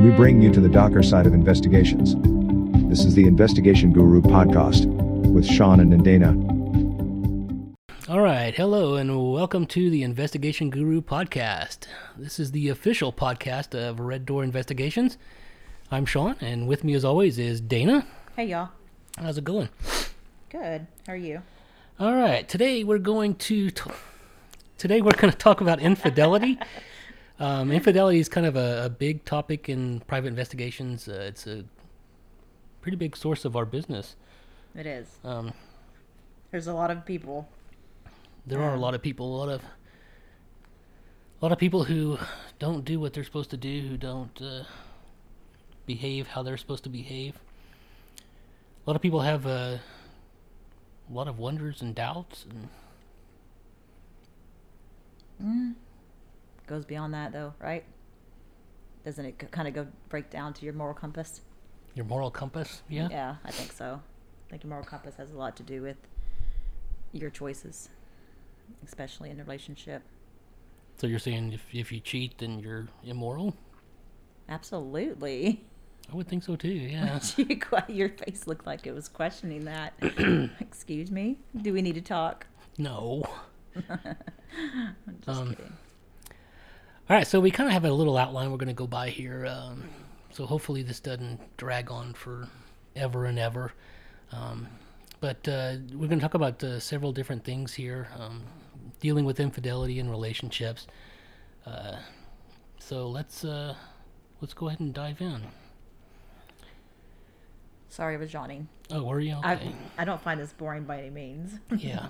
We bring you to the darker side of investigations. This is the Investigation Guru podcast with Sean and Dana. All right, hello and welcome to the Investigation Guru podcast. This is the official podcast of Red Door Investigations. I'm Sean, and with me as always is Dana. Hey y'all. How's it going? Good. How are you? All right, today we're going to t- today we're going to talk about infidelity. um, infidelity is kind of a, a big topic in private investigations. Uh, it's a pretty big source of our business. It is. Um, There's a lot of people. there are a lot of people, a lot of a lot of people who don't do what they're supposed to do, who don't uh, behave how they're supposed to behave. A lot of people have uh, a lot of wonders and doubts, and Goes beyond that though, right? Doesn't it kind of go break down to your moral compass? your moral compass. Yeah. Yeah, I think so. I think your moral compass has a lot to do with your choices, especially in a relationship. So you're saying if if you cheat, then you're immoral? Absolutely. I would think so too. Yeah. Your face looked like it was questioning that. Excuse me. Do we need to talk? no. I'm just Um, kidding. All right, so we kind of have a little outline we're going to go by here. Um, so hopefully this doesn't drag on for ever and ever. Um, but uh, we're going to talk about uh, several different things here, um, dealing with infidelity in relationships. Uh, so let's uh, let's go ahead and dive in. Sorry, I was yawning. Oh, were you okay? I, I don't find this boring by any means. Yeah.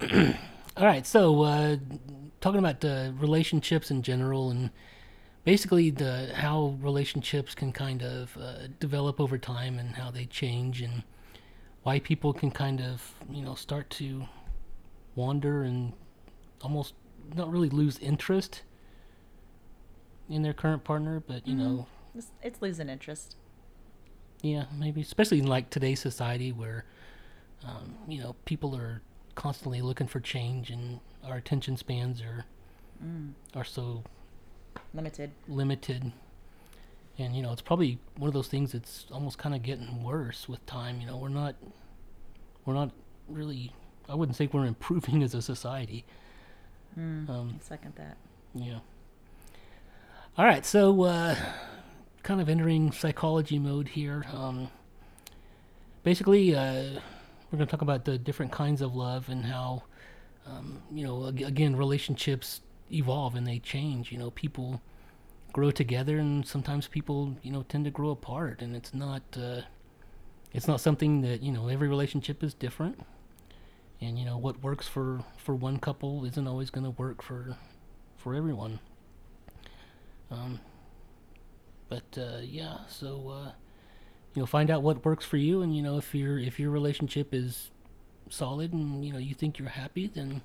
All right, so uh, talking about uh, relationships in general, and basically the how relationships can kind of uh, develop over time, and how they change, and why people can kind of you know start to wander and almost not really lose interest in their current partner, but you know It's, it's losing interest. yeah, maybe especially in like today's society where um, you know people are constantly looking for change and our attention spans are are so Limited. limited. And you know, it's probably one of those things that's almost kind of getting worse with time. You know, we're not we're not really I wouldn't say we're improving as a society. Um, Second that. yeah. All right, so uh, kind of entering psychology mode here. Um, basically, uh, we're going to talk about the different kinds of love and how, um, you know, again, relationships evolve and they change. You know, people grow together, and sometimes people, you know, tend to grow apart, and it's not. Uh, it's not something that you know every relationship is different and you know what works for for one couple isn't always going to work for for everyone um but uh yeah so uh you know find out what works for you and you know if your if your relationship is solid and you know you think you're happy then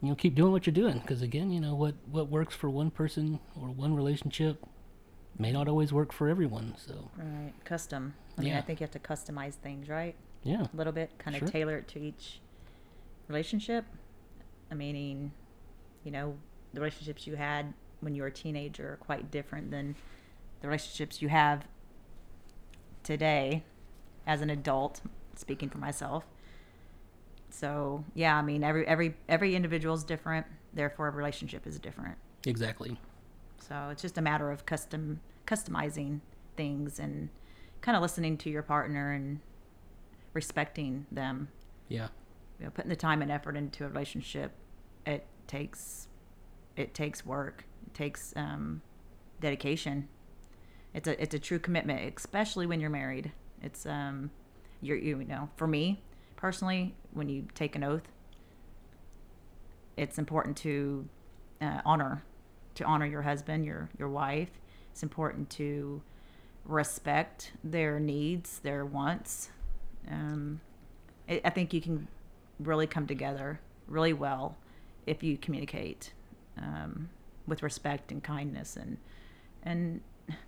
you know keep doing what you're doing because again you know what what works for one person or one relationship may not always work for everyone so Right. Custom. I mean, I think you have to customize things, right? yeah A little bit, kind of Sure. tailor it to each relationship. I meaning, you know, the relationships you had when you were a teenager are quite different than the relationships you have today as an adult, speaking for myself. So, yeah, I mean, every every every individual is different, therefore a relationship is different. exactly So it's just a matter of custom customizing things and kind of listening to your partner and respecting them. yeah You know, putting the time and effort into a relationship, it takes it takes work. It takes um, dedication. It's a it's a true commitment, especially when you're married. It's um, you're you know for me personally, when you take an oath, it's important to uh, honor to honor your husband, your your wife. It's important to respect their needs, their wants. Um, I I think you can really come together really well if you communicate um, with respect and kindness and and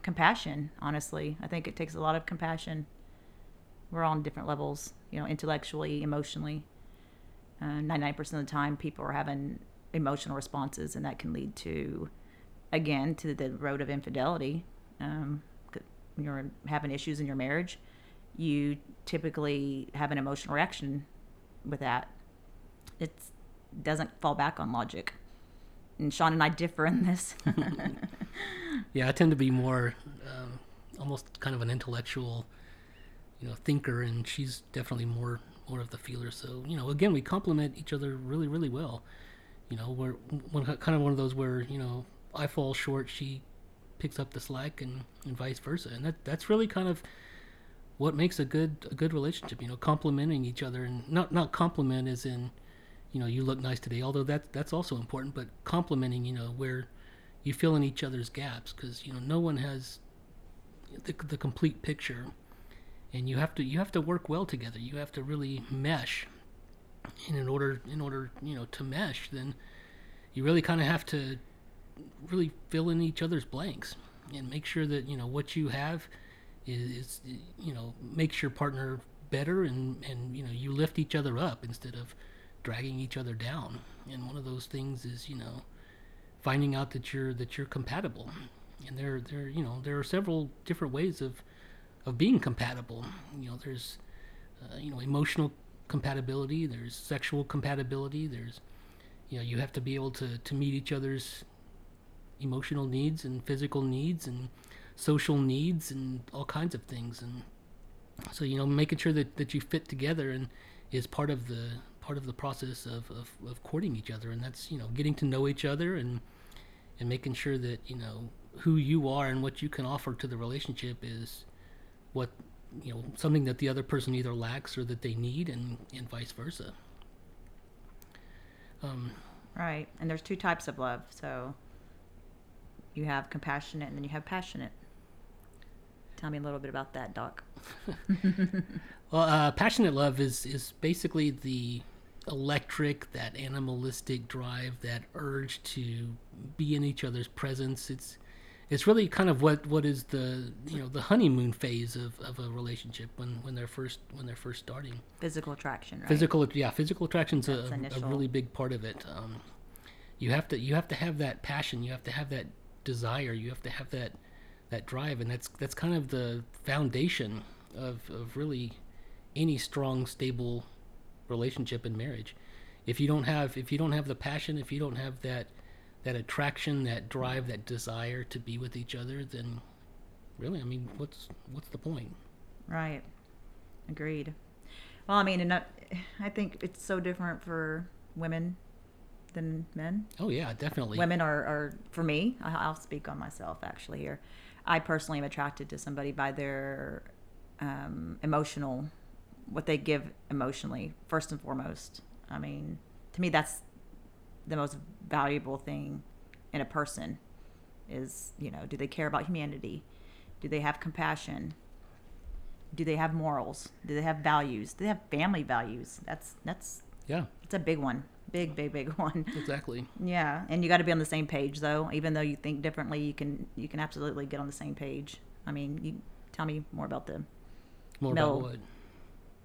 compassion. Honestly, I think it takes a lot of compassion. We're all on different levels, you know, intellectually, emotionally. Nine percent of the time, people are having emotional responses, and that can lead to again to the road of infidelity. Um, you're having issues in your marriage, you typically have an emotional reaction with that. It doesn't fall back on logic. And Sean and I differ in this. Yeah, I tend to be more um, almost kind of an intellectual, you know, thinker, and she's definitely more more of the feeler. So you know, again, we complement each other really, really well. You know, we're kind of one of those where you know I fall short, she picks up the slack, and, and vice versa, and that that's really kind of what makes a good a good relationship. You know, complementing each other, and not not compliment as in, you know, you look nice today. Although that that's also important, but complimenting, you know, where you fill in each other's gaps because you know no one has the, the complete picture. And you have to you have to work well together. You have to really mesh. And in order in order you know to mesh then you really kind of have to really fill in each other's blanks and make sure that you know what you have is, is you know makes your partner better and and you know you lift each other up instead of dragging each other down. And one of those things is you know finding out that you're that you're compatible. And there there you know there are several different ways of of being compatible. You know there's uh, you know emotional compatibility there's sexual compatibility there's you know you have to be able to to meet each other's emotional needs and physical needs and social needs and all kinds of things. And so you know making sure that that you fit together and is part of the part of the process of, of, of courting each other and that's you know getting to know each other and and making sure that you know who you are and what you can offer to the relationship is what you know something that the other person either lacks or that they need and and vice versa um, right. And there's two types of love. So you have compassionate and then you have passionate. Tell me a little bit about that, Doc. well uh, passionate love is is basically the electric that animalistic drive that urge to be in each other's presence. It's it's really kind of what what is the you know the honeymoon phase of, of a relationship when when they're first when they're first starting. Physical attraction, right? physical yeah physical attraction's a, a really big part of it. Um, you have to you have to have that passion. You have to have that desire. You have to have that that drive. And that's that's kind of the foundation of, of really any strong stable relationship and marriage if you don't have if you don't have the passion if you don't have that that attraction that drive that desire to be with each other then really i mean what's what's the point Right. Agreed. Well, I mean, and not, I think it's so different for women than men. oh yeah definitely Women are, are for me, I'll speak on myself actually here. I personally am attracted to somebody by their um, emotional, what they give emotionally, first and foremost. I mean, to me, that's the most valuable thing in a person is, you know, do they care about humanity? Do they have compassion? Do they have morals? Do they have values? Do they have family values? That's that's yeah it's a big one. Big, big, big one. exactly Yeah, and you got to be on the same page though. Even though you think differently, you can you can absolutely get on the same page. I mean, you tell me more about the more about what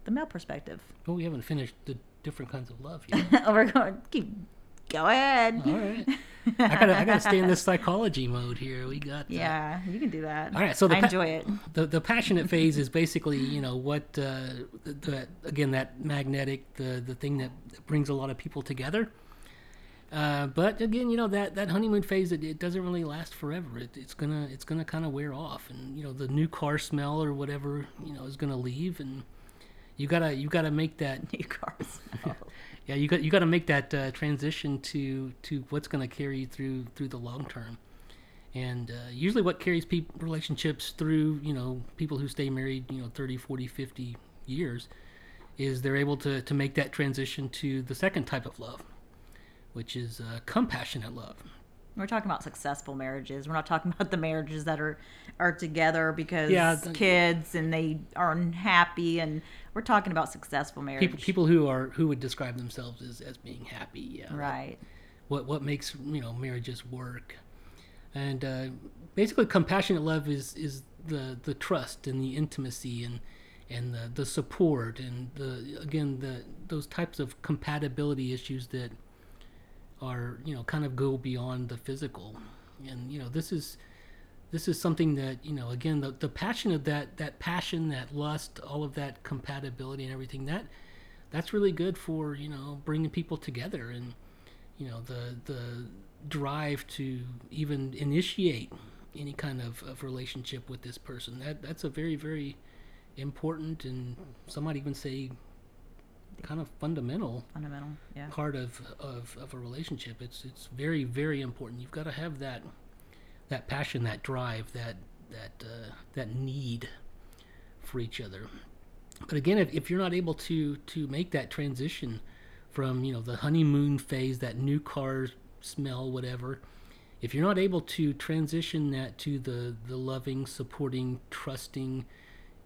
the male perspective. Oh, we haven't finished the different kinds of love yet. oh, we're going keep go ahead. All right. I gotta, I gotta stay in this psychology mode here. We got. Yeah, you can do that. All right. So the I pa- enjoy it. The the passionate phase is basically, you know, what uh, the, the again that magnetic, the the thing that brings a lot of people together. Uh, but again, you know that, that honeymoon phase it, it doesn't really last forever. It, it's gonna it's gonna kind of wear off, and you know the new car smell or whatever you know is gonna leave, and you gotta you gotta make that New cars. Yeah, you got you got to make that uh, transition to to what's going to carry you through through the long term. And uh, usually what carries peop relationships through, you know, people who stay married, you know, 30, 40, 50 years is they're able to to make that transition to the second type of love, which is uh, compassionate love. We're talking about successful marriages. We're not talking about the marriages that are are together because Yeah, the- kids and they are unhappy and we're talking about successful marriage. People people who are who would describe themselves as, as being happy, yeah. right. what what makes you know marriages work and uh, basically compassionate love is is the the trust and the intimacy and and the, the support and the again the those types of compatibility issues that are you know kind of go beyond the physical. And you know this is this is something that you know again the, the passion of that that passion that lust all of that compatibility and everything that that's really good for you know bringing people together and you know the the drive to even initiate any kind of, of relationship with this person. That that's a very very important and some might even say kind of fundamental Fundamental. Yeah. part of, of, of a relationship. It's it's very very important. You've got to have that that passion, that drive, that that uh, that need for each other. But again, if, if you're not able to to make that transition from you know the honeymoon phase, that new car smell, whatever, if you're not able to transition that to the the loving, supporting, trusting,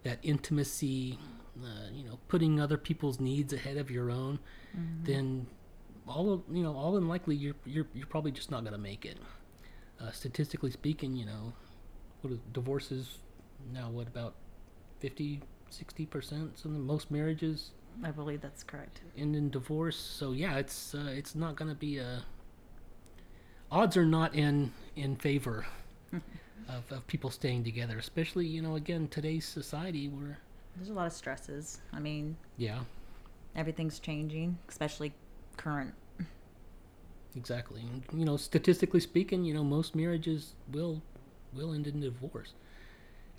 that intimacy, uh, you know, putting other people's needs ahead of your own, then all of, you know, all in likely you're you're you're probably just not going to make it. Uh, statistically speaking, you know, what is, divorces now what about 50 60 percent something most marriages I believe that's correct. end in divorce so yeah it's uh, it's not going to be a odds are not in in favor of, of people staying together especially you know again today's society where There's a lot of stresses. I mean, yeah everything's changing, especially current. exactly and, you know statistically speaking you know most marriages will will end in divorce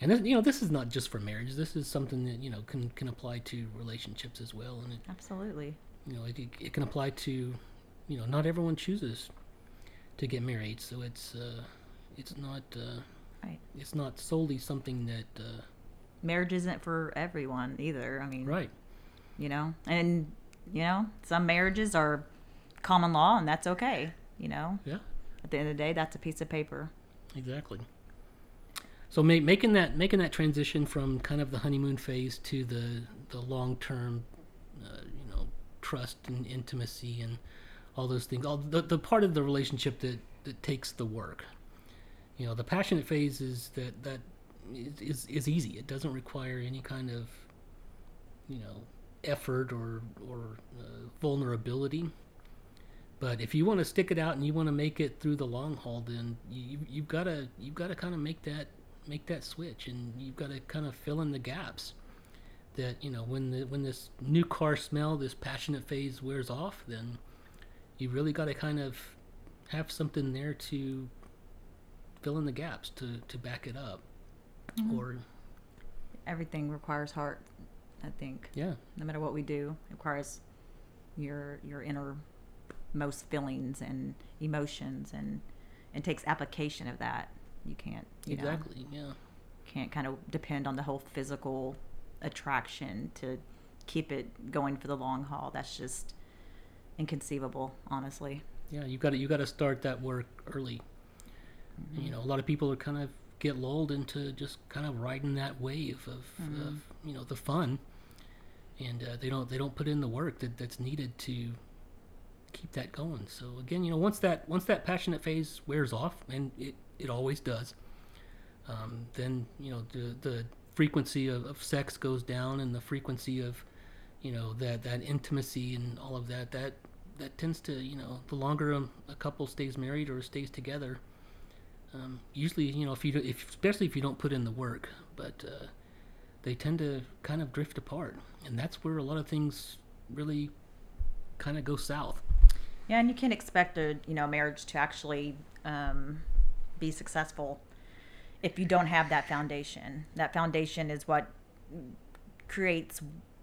and this, you know this is not just for marriage this is something that you know can can apply to relationships as well and it, Absolutely. you know it, it can apply to you know not everyone chooses to get married so it's uh it's not uh Right. it's not solely something that uh Marriage isn't for everyone either. I mean, right you know, and you know, some marriages are common law, and that's okay. You know, yeah at the end of the day, that's a piece of paper. exactly so ma- making that making that transition from kind of the honeymoon phase to the the long term uh, you know trust and intimacy and all those things all the, the part of the relationship that that takes the work you know the passionate phase is that that is, is, easy. It doesn't require any kind of you know effort or or uh, vulnerability. But if you want to stick it out and you want to make it through the long haul then you you've got to you've got to kind of make that make that switch and you've got to kind of fill in the gaps that you know when the when this new car smell this passionate phase wears off then you really got to kind of have something there to fill in the gaps to to back it up Mm-hmm. or Everything requires heart. I think yeah no matter what we do, it requires your your inner most feelings and emotions, and it takes application of that. You can't you know, exactly yeah can't kind of depend on the whole physical attraction to keep it going for the long haul. That's just inconceivable, honestly. yeah you got to you got to start that work early mm-hmm. you know a lot of people are kind of get lulled into just kind of riding that wave of, of you know the fun. And uh, they don't they don't put in the work that, that's needed to keep that going. So again you know once that once that passionate phase wears off and it, it always does um, then you know the the frequency of, of sex goes down and the frequency of you know that that intimacy and all of that that that tends to you know the longer a, a couple stays married or stays together um, usually you know if you do, if especially if you don't put in the work but uh, they tend to kind of drift apart and that's where a lot of things really kind of go south Yeah, and you can't expect a you know marriage to actually um, be successful if you don't have that foundation. That foundation is what creates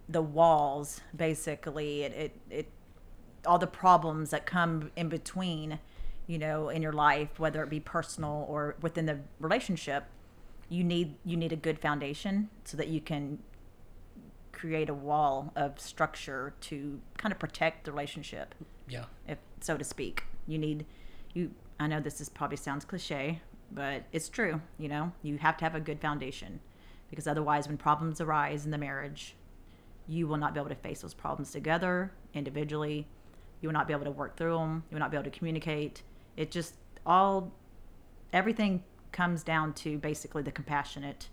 the walls. Basically, it it, it all the problems that come in between, you know, in your life, whether it be personal or within the relationship. You need you need a good foundation so that you can create a wall of structure to kind of protect the relationship yeah if so to speak. You need you I know this is probably sounds cliche, but it's true, you know. You have to have a good foundation because otherwise when problems arise in the marriage, you will not be able to face those problems together individually. You will not be able to work through them. You will not be able to communicate. It just all everything comes down to basically the compassionate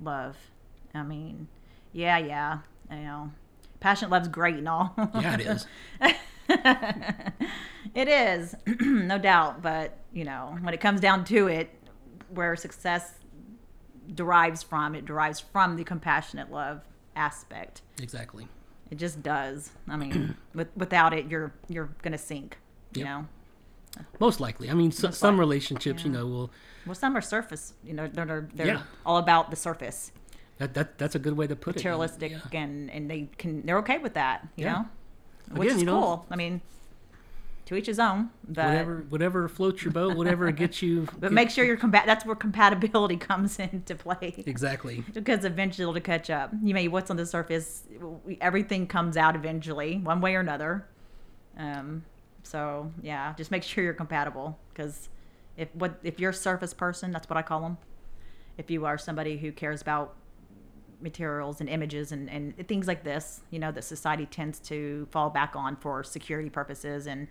love. I mean, yeah, yeah, you know, passionate love's great and all. yeah it is It is, no doubt. But you know, when it comes down to it, where success derives from, it derives from the compassionate love aspect. Exactly. It just does. I mean, with, without it, you're you're gonna sink. You Yep. know. Most likely. I mean, so, some likely, relationships, you know, will Well, some are surface. You know, they're they're, they're Yeah. all about the surface, that, that that's a good way to put materialistic, it. Yeah. and and they can they're okay with that. You Yeah. know, which Again, is you know- cool. I mean, to each his own. But Whatever whatever floats your boat, whatever gets you. but make sure you're combat. That's where compatibility comes into play. Exactly. because eventually it'll catch up. You may what's on the surface, everything comes out eventually, one way or another. Um, so yeah, just make sure you're compatible because if what if you're a surface person, that's what I call them. If you are somebody who cares about materials and images and, and things like this, you know, that society tends to fall back on for security purposes and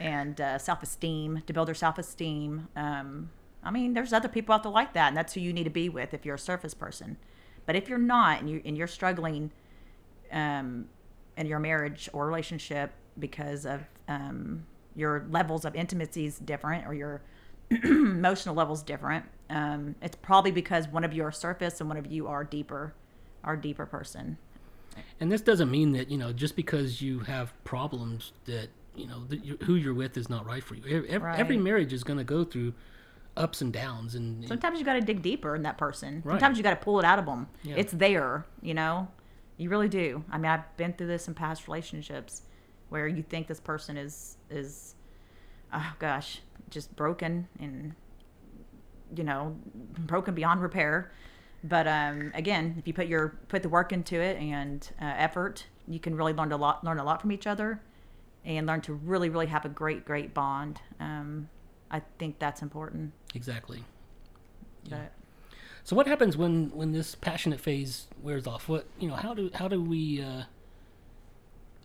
and uh, self esteem to build their self esteem. Um, I mean, there's other people out there like that, and that's who you need to be with if you're a surface person. But if you're not, and you and you're struggling um, in your marriage or relationship because of um, your levels of intimacy is different or your emotional levels different, um, it's probably because one of you are surface and one of you are deeper, are deeper person. And this doesn't mean that you know just because you have problems that you know that you, who you're with is not right for you. Every, every marriage is going to go through ups and downs, and, and Sometimes you got to dig deeper in that person. Right. Sometimes you got to pull it out of them. Yeah. It's there, you know. You really do. I mean, I've been through this in past relationships where you think this person is is, oh gosh, just broken and you know, broken beyond repair. But um, again, if you put your put the work into it and uh, effort, you can really learn a lot learn a lot from each other, and learn to really really have a great great bond. Um, I think that's important. exactly. But So what happens when when this passionate phase wears off? What you know? How do how do we uh,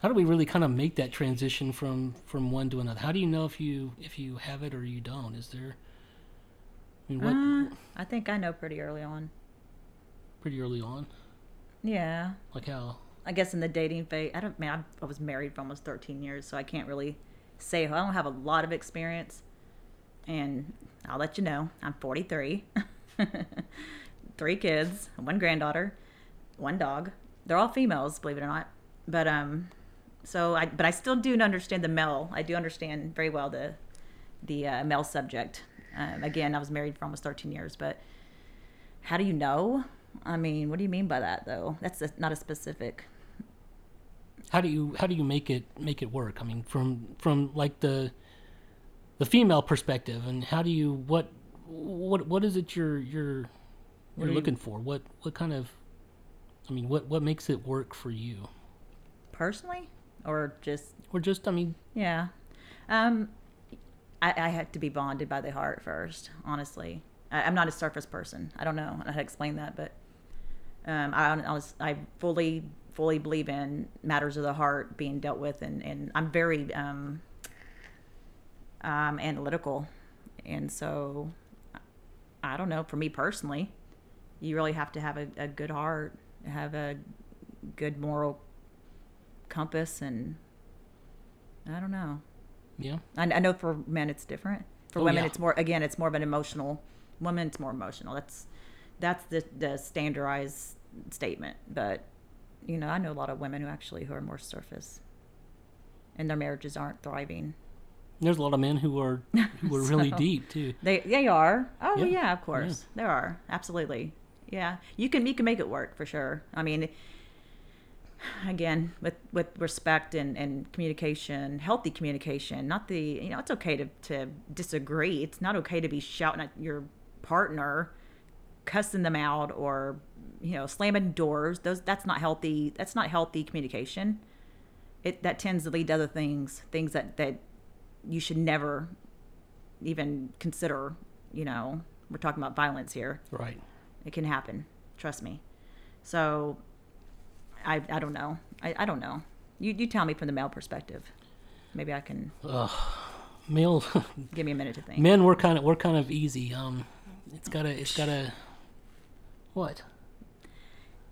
how do we really kind of make that transition from from one to another? How do you know if you if you have it or you don't? Is there? I mean, what Uh, I think I know pretty early on. pretty early on, Yeah. like how? I guess in the dating phase, I don't man, I, I was married for almost 13 years, so I can't really say I don't have a lot of experience. And I'll let you know, I'm 43, three kids, one granddaughter, one dog. They're all females, believe it or not. But um, so I but I still do understand the male. I do understand very well the the uh, male subject. Um, again, I was married for almost 13 years, but how do you know? I mean, what do you mean by that, though? That's a, not a specific. How do you how do you make it make it work? I mean, from from like the the female perspective, and how do you what what what is it you're you're you're do you- looking for? What what kind of I mean, what what makes it work for you? personally or just Or just I mean, yeah. Um i, I had to be bonded by the heart first honestly. I, i'm not a surface person. I don't know how to explain that but um i, I, was, I fully fully believe in matters of the heart being dealt with and, and i'm very um um analytical. And so i don't know for me personally you really have to have a, a good heart have a good moral compass and i don't know yeah. I, I know for men it's different. For Oh, women, yeah. it's more again, it's more of an emotional. Women, it's more emotional. That's that's the the standardized statement. But you know, I know a lot of women who actually who are more surface, and their marriages aren't thriving. There's a lot of men who are who are really deep too. They they are. Oh Yeah, yeah, of course there are absolutely. Yeah, you can you can make it work for sure. I mean, again with with respect and, and communication healthy communication not the you know it's okay to, to disagree it's not okay to be shouting at your partner cussing them out or you know slamming doors those that's not healthy that's not healthy communication it that tends to lead to other things things that that you should never even consider you know we're talking about violence here Right. it can happen. Trust me. So, I I don't know. I, I don't know. You you tell me from the male perspective. Maybe I can Ugh. Male give me a minute to think. men we're kind of we're kind of easy. Um, it's gotta it's gotta what?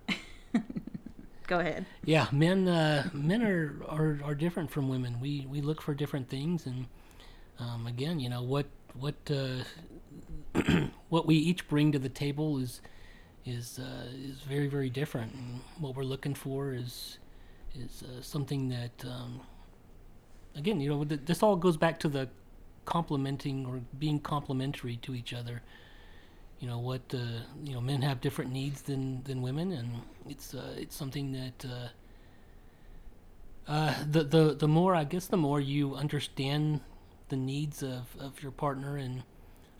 Go ahead. Yeah, men uh, men are, are are different from women. We we look for different things, and um, again, you know what what uh, what we each bring to the table is is uh, is very very different, and what we're looking for is is uh, something that um, again, you know, th- this all goes back to the complementing or being complementary to each other. You know what uh, you know, men have different needs than than women, and it's uh, it's something that. Uh, uh, the, the the more I guess the more you understand the needs of, of your partner and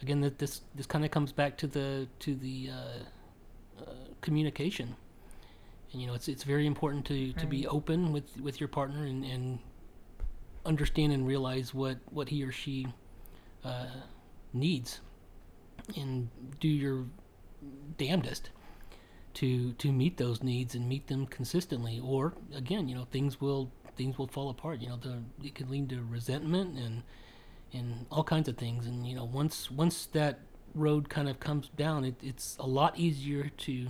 again that this this kind of comes back to the to the uh, uh, communication. And you know it's it's very important to, to be open with with your partner and, and understand and realize what what he or she uh, needs and do your damnedest to to meet those needs and meet them consistently. Or again you know things will things will fall apart. You know the it can lead to resentment and and all kinds of things. And you know once once that road kind of comes down it, it's a lot easier to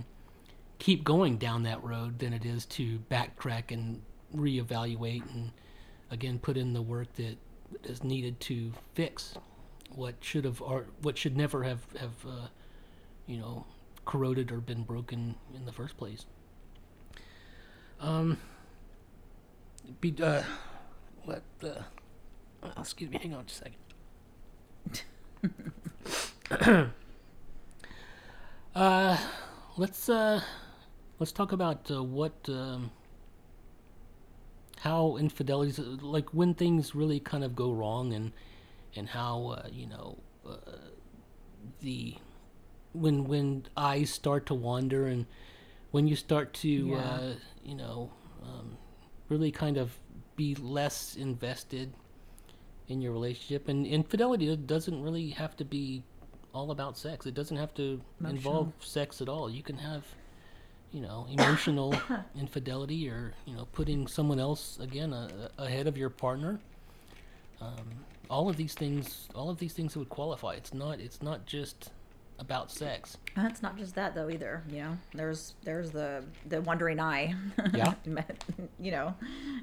keep going down that road than it is to backtrack and reevaluate and again put in the work that is needed to fix what should have or what should never have have uh, you know corroded or been broken in the first place. Um. Be uh, what uh, excuse me, hang on just a second. uh, let's uh, let's talk about uh, what um, how infidelities like when things really kind of go wrong and and how uh, you know uh, the when when eyes start to wander and when you start to Yeah. uh, you know um, really kind of be less invested in your relationship and infidelity doesn't really have to be all about sex it doesn't have to involve sex at all you can have you know emotional infidelity or you know putting someone else again uh, ahead of your partner um, all of these things all of these things would qualify it's not it's not just about sex And it's not just that though either. You know, there's there's the the wandering eye. Yeah. you know,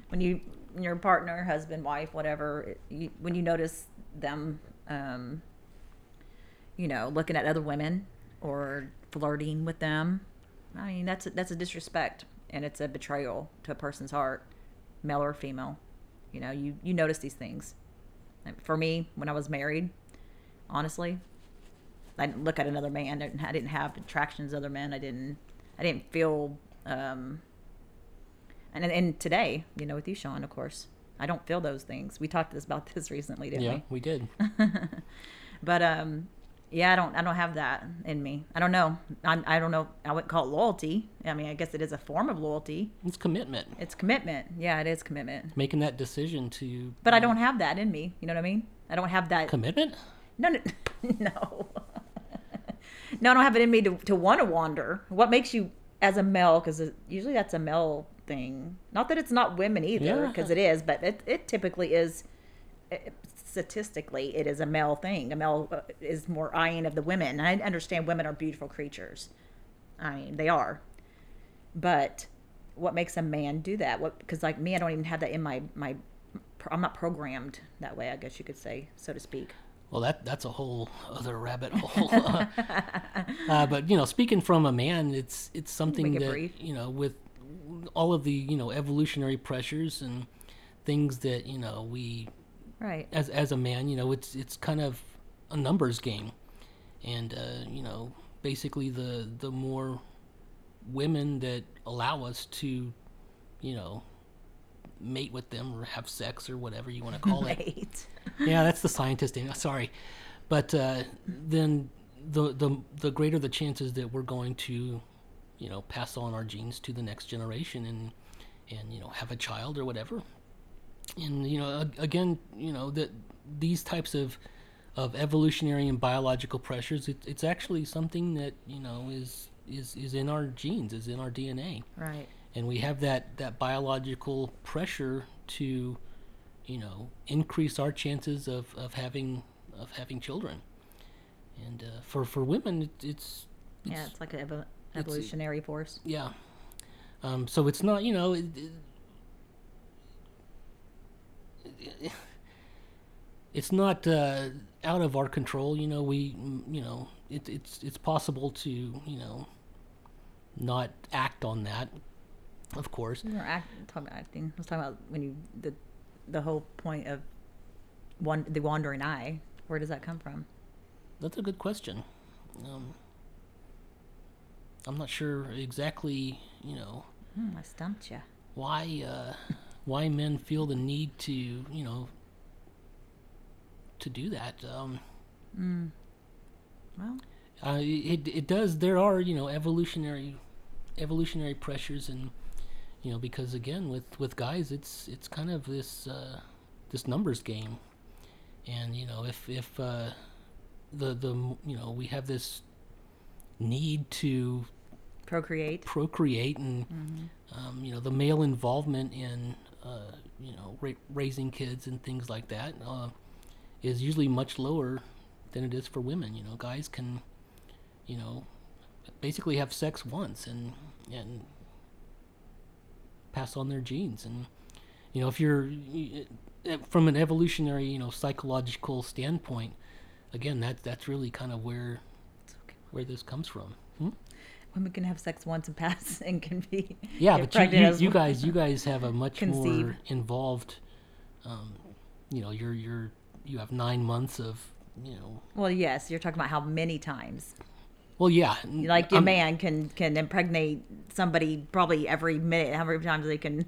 when you your partner, husband, wife, whatever, you, when you notice them, um, you know, looking at other women or flirting with them, I mean that's a, that's a disrespect and it's a betrayal to a person's heart, male or female. You know, you you notice these things. For me, when I was married, honestly, I didn't look at another man. I didn't, I didn't have attractions to other men. I didn't. I didn't feel. Um, and and today, you know, with you, Sean, of course, I don't feel those things. We talked this about this recently, didn't yeah we? Yeah, we did But um, yeah, I don't. I don't have that in me. I don't know. I'm, I don't know. I wouldn't call it loyalty. I mean, I guess it is a form of loyalty. it's commitment It's commitment. Yeah, it is commitment. making that decision to But I don't have that in me. You know what I mean? I don't have that. commitment No, no, no. no, I don't have it in me to, to want to wander. What makes you, as a male, because usually that's a male thing. Not that it's not women either, Yeah. because it is, but it, it typically is, statistically, it is a male thing. A male uh, is more eyeing of the women. And I understand women are beautiful creatures. I mean, they are. But what makes a man do that? What because like me, I don't even have that in my my. I'm not programmed that way. I guess you could say, so to speak. Well, that that's a whole other rabbit hole. uh, but you know, speaking from a man, it's it's something that brief. you know with all of the you know evolutionary pressures and things that you know we Right. as as a man, you know, it's it's kind of a numbers game, and uh, you know, basically the the more women that allow us to, you know, mate with them or have sex or whatever you want to call it yeah, that's the scientist in. Sorry, but uh, then the the the greater the chances that we're going to, you know, pass on our genes to the next generation and and you know have a child or whatever. And you know, again, you know that these types of of evolutionary and biological pressures, it, it's actually something that you know is is is in our genes, is in our DNA Right. and we have that that biological pressure to you know increase our chances of, of having of having children and uh, for for women it, it's, it's Yeah, it's like an evo- evolutionary force. yeah um, so it's not you know it, it, it's not uh, out of our control. You know, we mm, you know it, it's it's possible to you know not act on that. Of course, We were act, talking about acting. I was talking about when you the the whole point of one the wandering eye. Where does that come from? that's a good question. Um, I'm not sure exactly. You know Hmm, I stumped you. why uh, why men feel the need to you know to do that. Um, Well, uh, it it does. There are you know evolutionary evolutionary pressures, and you know because again with with guys, it's it's kind of this uh, this numbers game, and you know if if uh, the the you know we have this need to procreate. procreate and um, you know the male involvement in uh, you know ra- raising kids and things like that uh, is usually much lower than it is for women you know. Guys can you know basically have sex once and and pass on their genes. And you know if you're from an evolutionary you know psychological standpoint again that that's really kind of where where this comes from? Women can have sex once and pass and can be Yeah, but you, you, you guys, you guys have a much more involved. Um, you know, you're you're you have nine months of you know. Well, yes, you're talking about how many times. Well, yeah, Like your I'm- man can can impregnate somebody probably every minute. How many times they can?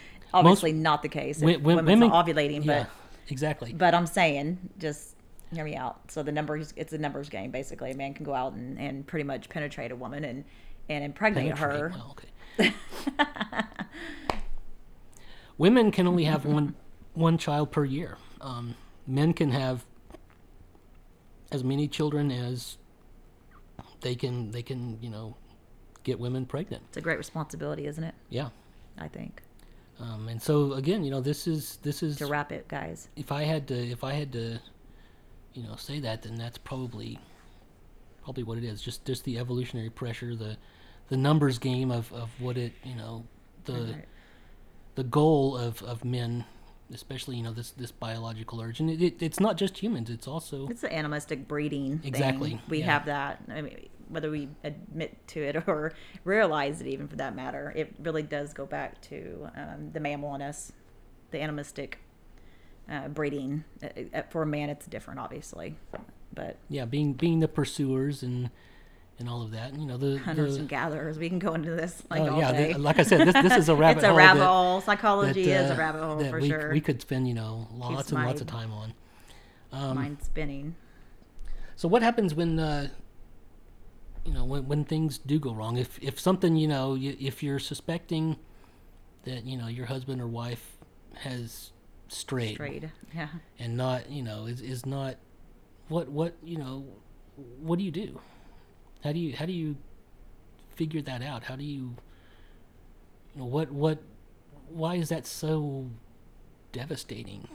Obviously, not the case. If wi- wi- women's women not ovulating, yeah, but exactly. but I'm saying just hear me out. So the numbers, it's a numbers game basically. A man can go out and, and pretty much penetrate a woman and and impregnate Penetrate, her. well, okay. Women can only have one one child per year. Um, men can have as many children as they can they can you know get women pregnant. It's a great responsibility, isn't it? Yeah. I think Um, and so again, you know, this is this is to wrap it, guys. if I had to if I had to you know say that then that's probably probably what it is just just the evolutionary pressure the the numbers game of, of what it you know the Right. the goal of, of men especially you know this this biological urge and it, it, it's not just humans it's also It's the animistic breeding. thing. Exactly, We yeah. have that. I mean, whether we admit to it or realize it, even for that matter, it really does go back to um, the mammal in us, the animalistic uh, breeding. Uh, uh, For a man, it's different, obviously, but yeah being being the pursuers and and all of that and, you know the, hunters the and gatherers. We can go into this like oh, all yeah day. the- like I said this this is a rabbit it's a hole rabbit that- hole. Psychology that, is a uh, rabbit hole that for we, sure. we could spend you know lots and lots of time on um, Mind spinning. So what happens when uh, you know when, when things do go wrong? If if something you know you, if you're suspecting that you know your husband or wife has Strayed. Yeah. and not you know is is not what what you know what do you do? How do you how do you figure that out? How do you you know what what why is that so devastating?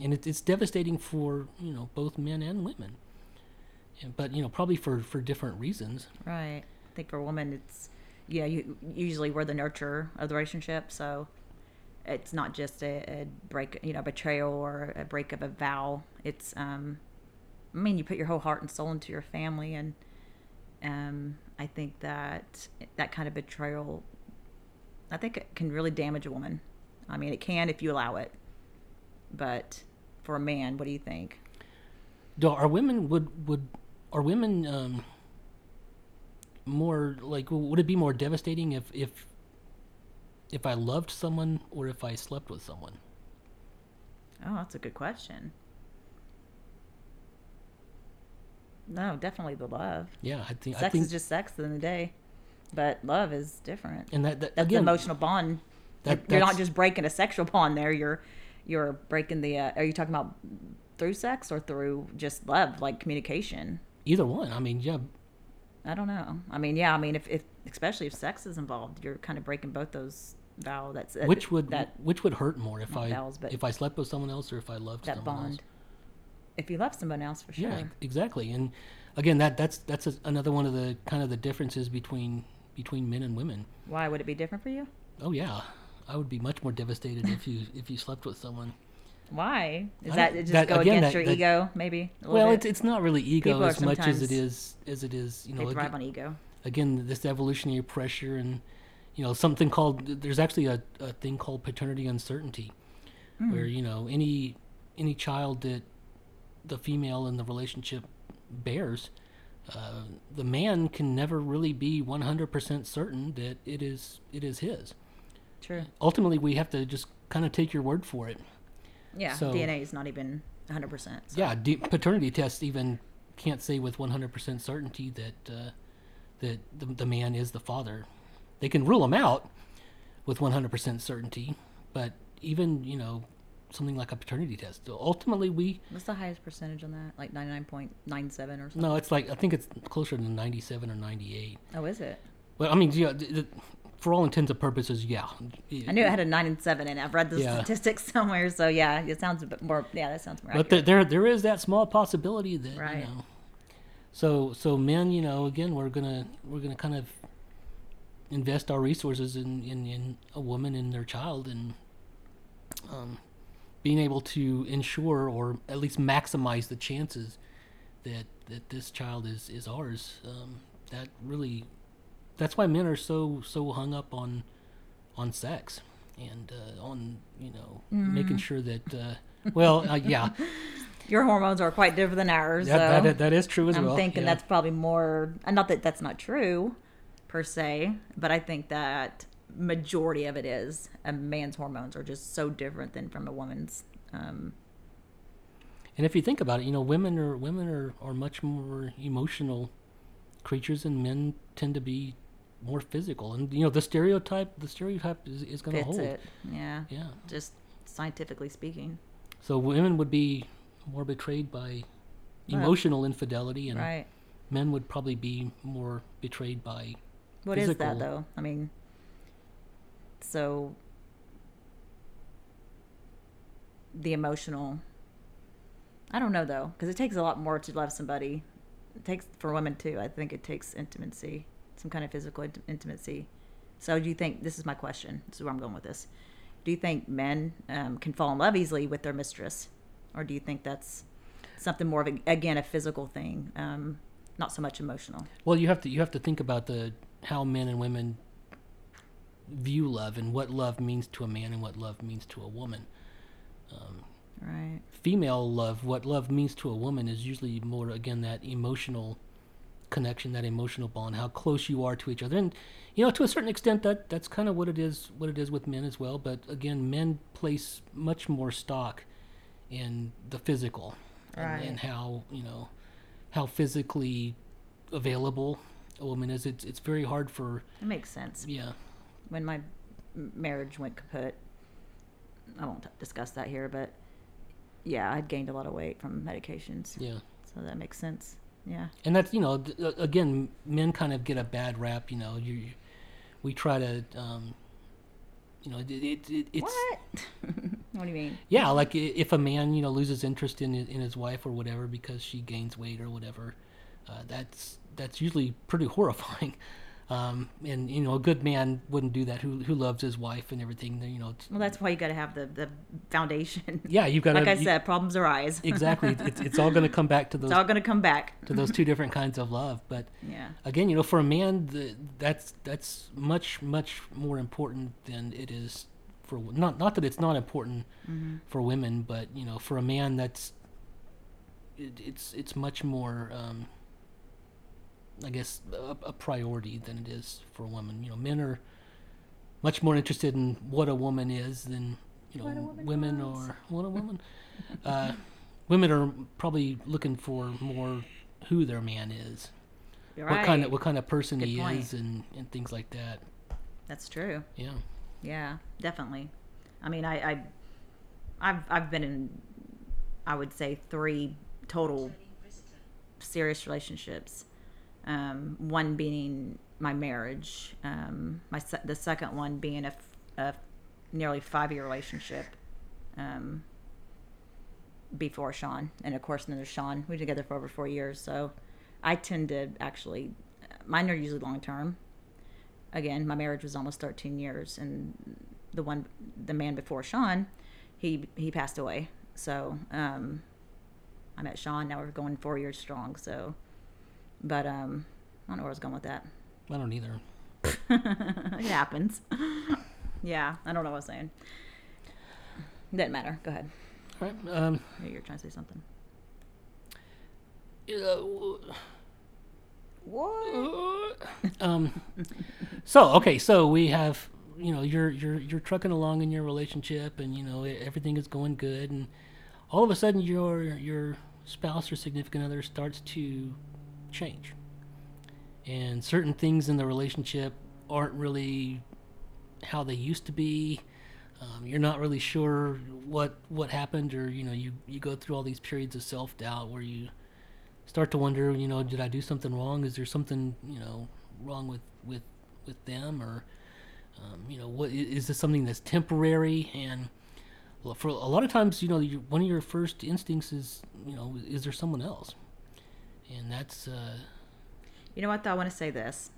And it, it's devastating for you know both men and women. And, but you know probably for for different reasons. Right. I think for a woman, it's yeah you, usually we're the nurturer of the relationship, so it's not just a, a break, you know, betrayal or a break of a vow. It's, um, I mean, you put your whole heart and soul into your family, and um, I think that that kind of betrayal, I think it can really damage a woman. I mean, it can if you allow it, but for a man, what do you think? Do are women would would are women um, more like would it be more devastating if if if I loved someone or if I slept with someone? Oh, that's a good question. No, definitely the love. Yeah, I think I Sex think is just sex in the day, but love is different. and that, that That's again the emotional bond. that- you're not just breaking a sexual bond there. You're you're breaking the. Uh, are you talking about through sex or through just love, like communication? either one. I mean, yeah, I don't know. I mean, yeah. I mean, if, if especially if sex is involved, you're kind of breaking both those vow. That's uh, which would that which would hurt more if I vows, but if I slept with someone else or if I loved that someone bond. else? If you love someone else, for sure. Yeah, exactly. And again, that that's that's a, another one of the kind of the differences between between men and women. Why would it be different for you? Oh yeah, I would be much more devastated if you if you slept with someone. Why? Is I that it just that- go again, against that- your that- ego? Maybe. Well, bit? it's it's not really ego as much as it is as it is you they know thrive again, on ego. again this evolutionary pressure and you know something called there's actually a, a thing called paternity uncertainty where Hmm. you know any any child that the female in the relationship bears uh, the man can never really be 100% certain that it is it is his True. ultimately we have to just kind of take your word for it Yeah. So- DNA is not even 100. percent yeah D- paternity tests even can't say with 100% certainty that uh, that the, the man is the father they can rule them out with 100% certainty but even you know something like a paternity test ultimately we What's the highest percentage on that? Like 99.97 or something. no it's like i think it's closer to 97 or 98 Oh, is it? well i mean yeah, th- th- for all intents and purposes yeah I knew it had a nine and seven, and I've read the Yeah. statistics somewhere. So yeah, it sounds a bit more. Yeah, that sounds more but accurate. there, there there is that small possibility that Right. you know so so men you know again we're gonna we're gonna kind of invest our resources in in, in a woman and their child and um, being able to ensure or at least maximize the chances that that this child is is ours um, that really that's why men are so so hung up on on sex and uh, on you know making sure that uh, well uh, yeah Your hormones are quite different than ours. that, so that, that is true as well. I'm thinking yeah. that's probably more. Not that that's not true, per se, but I think that majority of it is a man's hormones are just so different than from a woman's. Um, And if you think about it, you know, women are women are, are much more emotional creatures, and men tend to be more physical. And you know, the stereotype the stereotype is, is going to hold. it. Yeah. Yeah. Just scientifically speaking. So women would be more betrayed by Well, emotional infidelity, and Right. men would probably be more betrayed by. What is physical. that though? I mean, so the emotional. I don't know though, because it takes a lot more to love somebody. It takes for women too. I think it takes intimacy, some kind of physical int- intimacy. So, do you think this is my question? This is where I'm going with this. Do you think men um, can fall in love easily with their mistress, or do you think that's something more of a, again a physical thing, um, not so much emotional? Well, you have to you have to think about the how men and women view love and what love means to a man and what love means to a woman. Um, Right. female love, what love means to a woman is usually more again that emotional connection, that emotional bond, how close you are to each other, and you know to a certain extent that that's kind of what it is, what it is with men as well. But again, men place much more stock in the physical, and, Right. and how you know how physically available woman is. It's it's very hard for It makes sense. yeah when my marriage went kaput, I won't discuss that here, but yeah, I'd gained a lot of weight from medications. yeah. So that makes sense. Yeah. and that's you know th- uh, again men kind of get a bad rap you know you, you we try to um you know it, it, it it's what? what do you mean? yeah like if a man you know loses interest in his, in his wife or whatever because she gains weight or whatever uh, that's that's usually pretty horrifying um and you know a good man wouldn't do that who who loves his wife and everything you know it's, Well, that's why you got to have the, the foundation. yeah you've got to like I you- said, problems arise. exactly it's, it's all going to come back to those it's all going to come back. to those two different kinds of love but Yeah. again, you know, for a man, the, that's that's much much more important than it is for not not that it's not important for women, but you know, for a man, that's it, it's it's much more, um, I guess, a, a priority than it is for a woman. You know, men are much more interested in what a woman is than you know What a woman women wants. or what a woman. uh, women are probably looking for more who their man is You're what kind of what kind of person Good he point. is and and things like that That's true. yeah Yeah, definitely. I mean, I, I, I've, I've been in, I would say three total serious relationships. Um, one being my marriage. Um, my se- the second one being a, nearly five year relationship. Um, before Sean, and of course, there's Sean. We were together for over four years, so I tend to actually, mine are usually long term again, my marriage was almost 13 years, and the one, the man before Sean, he he passed away So um, I met Sean. Now we're going four years strong. So, but um, I don't know where I was going with that. I don't either. it happens. yeah, I don't know what I was saying. Doesn't matter. Go ahead. All right. Um, you're trying to say something. uh, What? um, so okay, so we have you know you're you're you're trucking along in your relationship, and you know everything is going good, and all of a sudden your your spouse or significant other starts to change, and certain things in the relationship aren't really how they used to be. Um, you're not really sure what what happened, or you know you you go through all these periods of self doubt where you start to wonder, you know, did I do something wrong? Is there something, you know, wrong with with with them, or um, you know, what is this something that's temporary? And well, for a lot of times, you know, you, one of your first instincts is, you know, is there someone else? And that's uh, You know what? Though I want to say this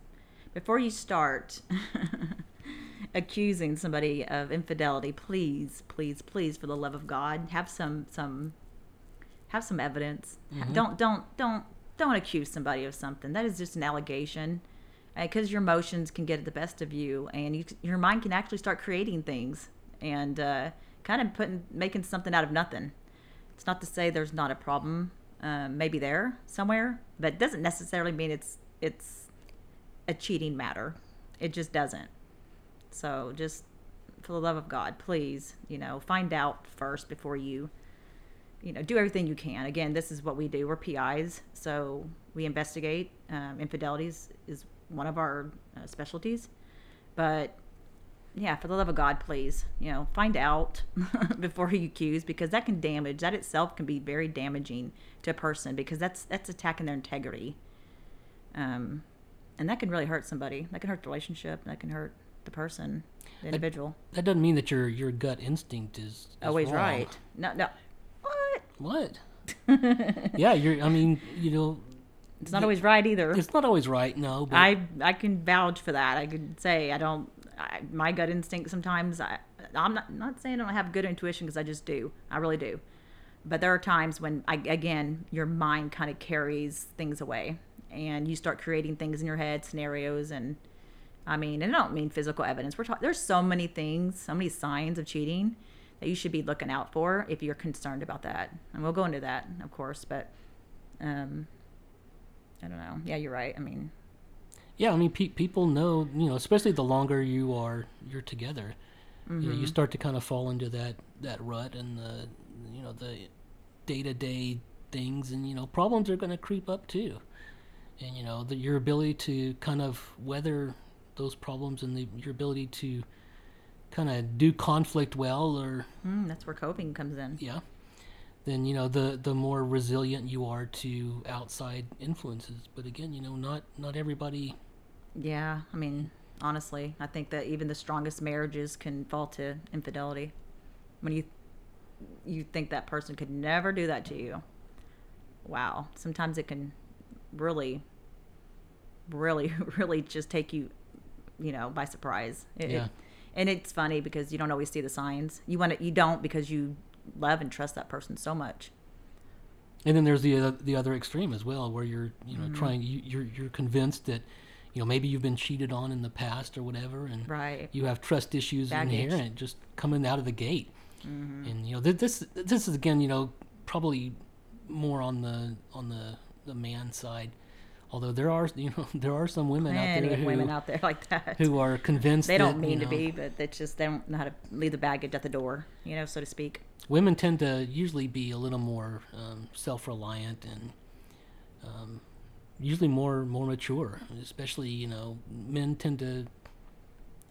before you start accusing somebody of infidelity. Please, please, please, for the love of God, have some some have some evidence. Ha- Don't don't don't don't accuse somebody of something. That is just an allegation. Because your emotions can get the best of you, and you, your mind can actually start creating things and uh, kind of putting making something out of nothing. It's not to say there's not a problem, um, maybe there somewhere, but it doesn't necessarily mean it's it's a cheating matter. It just doesn't. So just for the love of God, please, you know, find out first before you, you know, do everything you can. Again, this is what we do. We're PIs, so we investigate. Um, infidelities is one of our uh, specialties, but yeah, for the love of God, please, you know, find out before you accuse because that can damage. That itself can be very damaging to a person because that's that's attacking their integrity. Um, and that can really hurt somebody. That can hurt the relationship. That can hurt the person, the individual. that doesn't mean that your your gut instinct is, is Always wrong. right. No, no. What? What? yeah, you're. I mean, you know, It's not always right either. it's not always right. No, but I I can vouch for that. I can say I don't. I, my gut instinct sometimes. I I'm not not saying I don't have good intuition because I just do. I really do. But there are times when I again your mind kind of carries things away, and you start creating things in your head, scenarios, and I mean, and I don't mean physical evidence. We're talking. There's so many things, so many signs of cheating that you should be looking out for if you're concerned about that. And we'll go into that, of course. But um, I don't know. Yeah, you're right. I mean, yeah, I mean, pe- people know, you know, especially the longer you are you're together, you, know, you start to kind of fall into that that rut and the, you know, the day to day things, and you know, problems are going to creep up too, and you know, the, your ability to kind of weather those problems and the, your ability to kind of do conflict well or mm, that's where coping comes in. yeah. Then you know the the more resilient you are to outside influences. But again you know not not everybody Yeah, I mean, honestly, I think that even the strongest marriages can fall to infidelity. When you you think that person could never do that to you. Wow. Sometimes it can really really really just take you, you know, by surprise. It, Yeah. it- and it's funny because you don't always see the signs. You want to you don't because you love and trust that person so much. and then there's the uh, the other extreme as well where you're you Mm-hmm. know trying you, you're you're convinced that you know maybe you've been cheated on in the past or whatever and Right. you have trust issues Baggage. Mm-hmm. inherent just coming out of the gate and you know th- this this is again you know probably more on the on the the man side although there are you know there are some women out there who, women out there like that. who are convinced they don't that, you mean to be, but it's just they don't know how to leave the baggage at the door, you know, so to speak. women tend to usually be a little more um, self-reliant and um, usually more more mature especially you know men tend to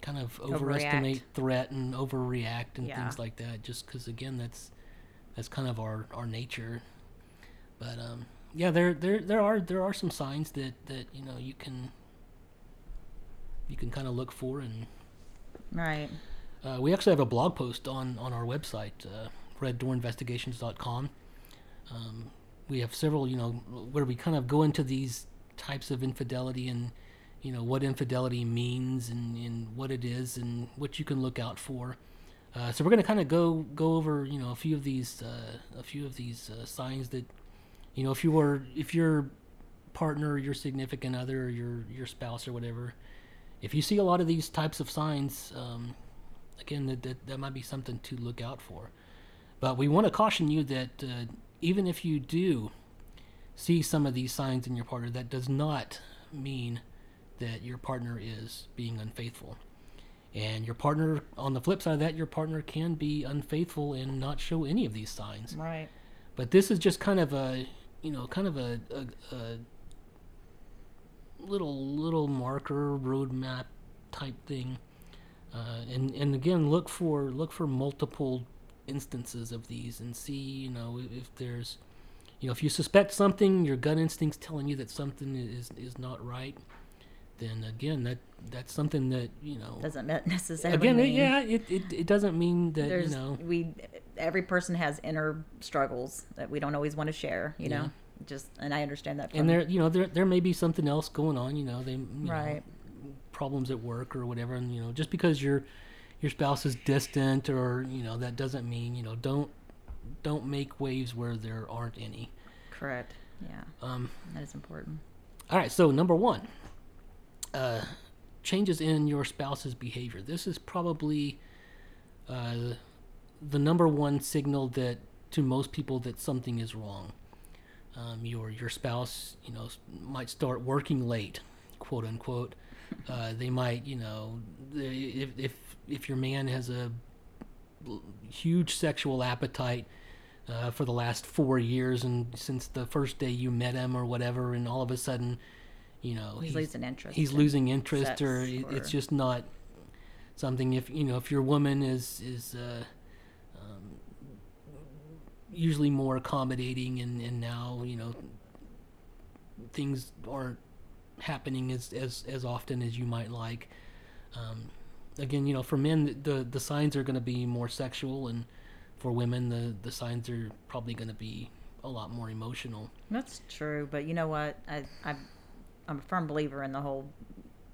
kind of overestimate threat and overreact and Yeah. things like that just because again that's that's kind of our our nature but um yeah there there there are there are some signs that that you know you can you can kind of look for and Right. uh, we actually have a blog post on, on our website, uh, reddoorinvestigations.com. Um, we have several, you know, where we kind of go into these types of infidelity and, you know, what infidelity means and, and what it is and what you can look out for. Uh, so we're going to kind of go go over you know a few of these uh, a few of these uh, signs that you know if you were if your partner, your significant other, your your spouse or whatever, if you see a lot of these types of signs, um, again that, that that might be something to look out for. But we want to caution you that uh, even if you do see some of these signs in your partner, that does not mean that your partner is being unfaithful. And your partner, on the flip side of that, your partner can be unfaithful and not show any of these signs. Right. But this is just kind of a, you know, kind of a, a, a little little marker roadmap type thing. Uh, and and again, look for look for multiple instances of these and see, you know, if there's, you know, if you suspect something, your gut instinct's telling you that something is is not right. Then again, that that's something that you know Doesn't necessarily again, it, yeah, it, it it doesn't mean that you know we every person has inner struggles that we don't always want to share. You Yeah. know, just and I understand that. And there you know there there may be something else going on you know they you know, Right. problems at work or whatever and you know just because your your spouse is distant or you know that doesn't mean you know don't don't make waves where there aren't any correct. Yeah, um that is important. all right so number one uh changes in your spouse's behavior this is probably uh the number one signal that to most people that something is wrong um, your your spouse you know might start working late quote unquote uh, they might you know if if if your man has a huge sexual appetite uh, for the last four years and since the first day you met him or whatever and all of a sudden you know He's losing interest he's in losing interest or, it, it's just not something if you know if your woman is is uh, um, usually more accommodating and, and now you know things aren't happening as, as as often as you might like um, again you know for men the the signs are going to be more sexual and for women the the signs are probably going to be a lot more emotional That's true, but you know what? I, I, I'm a firm believer in the whole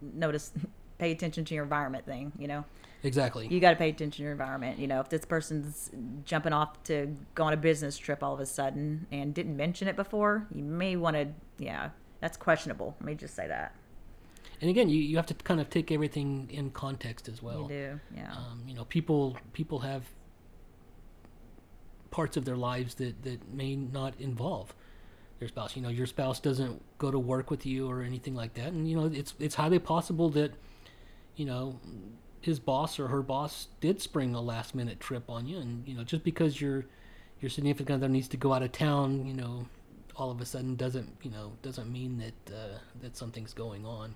notice, pay attention to your environment thing. You know, exactly you got to pay attention to your environment. You know, if this person's jumping off to go on a business trip all of a sudden and didn't mention it before, you may want to. Yeah, that's questionable. Let me just say that. and again you, you have to kind of take everything in context as well you do. Yeah. um, you know people people have parts of their lives that that may not involve their spouse you know your spouse doesn't go to work with you or anything like that and you know it's it's highly possible that you know his boss or her boss did spring a last minute trip on you and you know just because your your significant other needs to go out of town you know all of a sudden doesn't you know doesn't mean that uh, that something's going on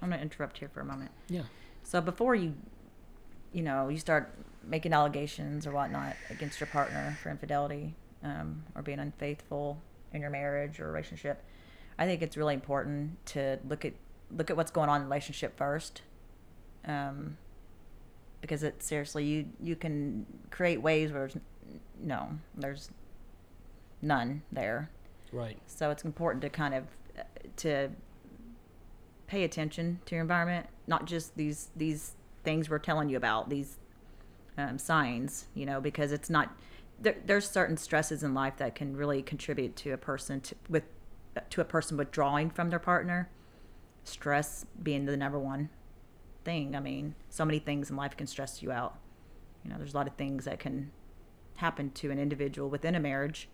I'm going to interrupt here for a moment. yeah So before you, you know, you start making allegations or whatnot against your partner for infidelity um, or being unfaithful in your marriage or relationship, I think it's really important to look at look at what's going on in the relationship first, um, because it seriously you you can create ways where there's no there's none there. Right So it's important to kind of to pay attention to your environment, not just these these things we're telling you about these um, signs, you know, because it's not there, there's certain stresses in life that can really contribute to a person to, with to a person withdrawing from their partner. Stress being the number one thing. I mean, so many things in life can stress you out. You know, there's a lot of things that can happen to an individual within a marriage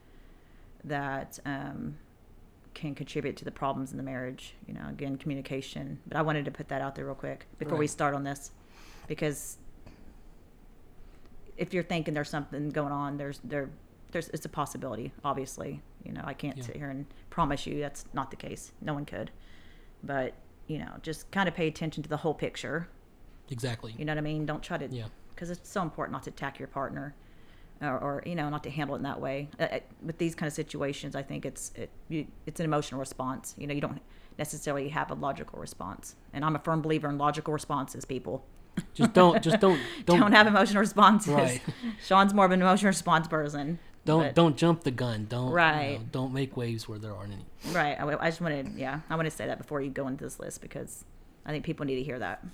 that um, can contribute to the problems in the marriage. You know, again, communication. But I wanted to put that out there real quick before we start on this, because if you're thinking there's something going on, there's there there's it's a possibility. Obviously, you know, I can't Yeah. sit here and promise you that's not the case. No one could, but you know, just kind of pay attention to the whole picture. exactly You know what I mean? Don't try to yeah because it's so important not to attack your partner or, or you know not to handle it in that way. Uh, uh, with these kind of situations i think it's it, you, it's an emotional response. You know you don't necessarily have a logical response. And i'm a firm believer in logical responses people. Just don't just don't don't, don't have emotional responses. Right. sean's more of an emotional response person don't but- don't jump the gun. Don't you know, Right. don't make waves where there aren't any. Right. I, I just wanted yeah i want to say that before you go into this list because i think people need to hear that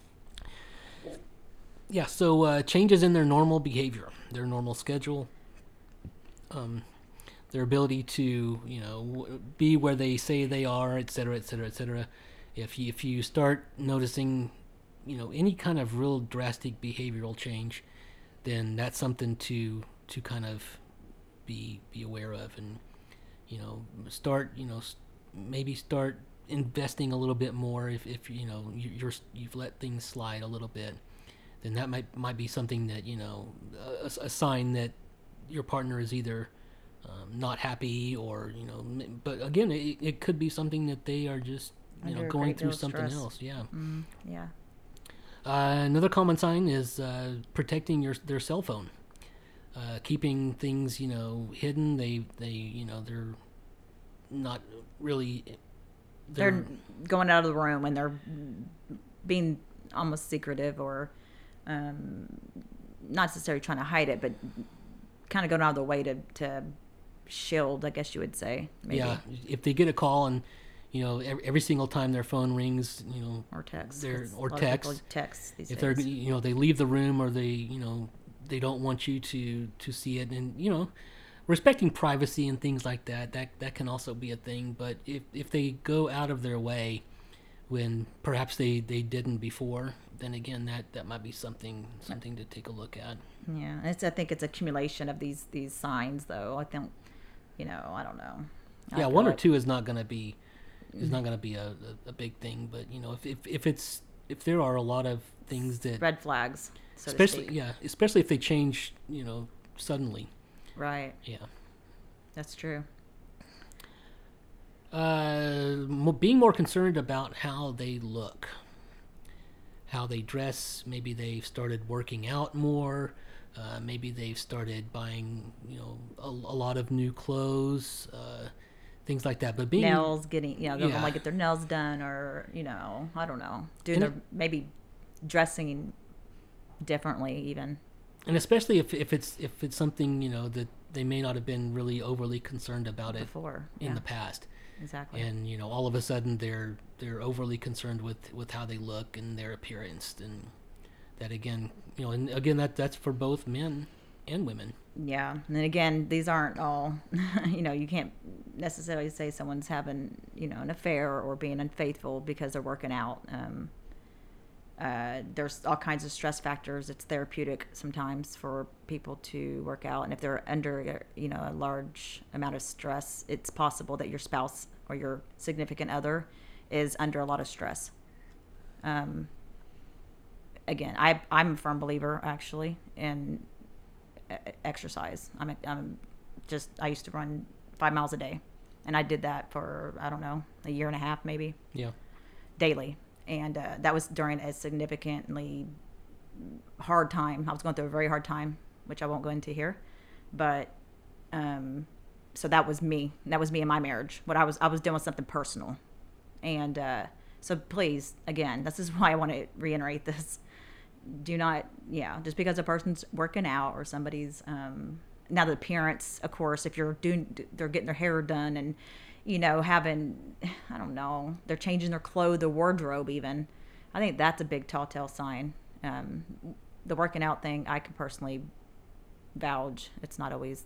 yeah, so uh, changes in their normal behavior, their normal schedule, um, their ability to, you know, be where they say they are, et cetera, et cetera, et cetera. If you, if you start noticing, you know, any kind of real drastic behavioral change, then that's something to to kind of be be aware of, and you know, start, you know, maybe start investing a little bit more if, if you know you, you're you've let things slide a little bit then that might might be something that you know a, a sign that your partner is either um, not happy or you know but again it, it could be something that they are just you Under know going through something stress. else yeah Mm, yeah. uh, another common sign is uh, protecting your their cell phone uh, keeping things you know hidden they they you know they're not really They're going out of the room and they're being almost secretive or um, not necessarily trying to hide it, but kind of going out of the way to, to shield, I guess you would say. Maybe. Yeah, if they get a call and you know every, every single time their phone rings, you know, Or text. Or a lot of people text. text these if days. they're you know they leave the room or they you know they don't want you to to see it and you know respecting privacy and things like that that that can also be a thing but if if they go out of their way when perhaps they they didn't before then again that that might be something something to take a look at Yeah, it's I think it's accumulation of these these signs though. I think you know, I don't know. I yeah one or like- two is not going to be is not going to be a, a, a big thing but you know if, if if it's if there are a lot of things that red flags, so especially to speak. yeah especially if they change you know suddenly Right. yeah That's true. uh, being more concerned about how they look, how they dress. Maybe they've started working out more. Uh, maybe they've started buying, you know, a, a lot of new clothes, uh, things like that. But being nails getting you know they'll Yeah. like get their nails done or you know i don't know doing their it- maybe dressing differently even and especially if, if it's if it's something you know that they may not have been really overly concerned about it before in yeah the past. Exactly. And you know all of a sudden they're they're overly concerned with with how they look and their appearance and that again you know and again that that's for both men and women. Yeah. And again these aren't all you know you can't necessarily say someone's having you know an affair or being unfaithful because they're working out um uh, there's all kinds of stress factors. It's therapeutic sometimes for people to work out, and if they're under, you know, a large amount of stress, it's possible that your spouse or your significant other is under a lot of stress. Um, again, I I'm a firm believer actually in e- exercise. I'm a, I'm just I used to run five miles a day, and I did that for I don't know a year and a half maybe yeah daily, and uh, that was during a significantly hard time. I was going through a very hard time, which I won't go into here, but um, so that was me. That was me in my marriage. What I was I was doing something personal, and uh, so please, again, this is why I want to reiterate this. Do not, yeah, just because a person's working out or somebody's um, now the parents, of course, if you're doing, they're getting their hair done and you know having, I don't know, they're changing their clothes, their wardrobe even. I think that's a big telltale sign. Um, the working out thing, I can personally vouch. It's not always.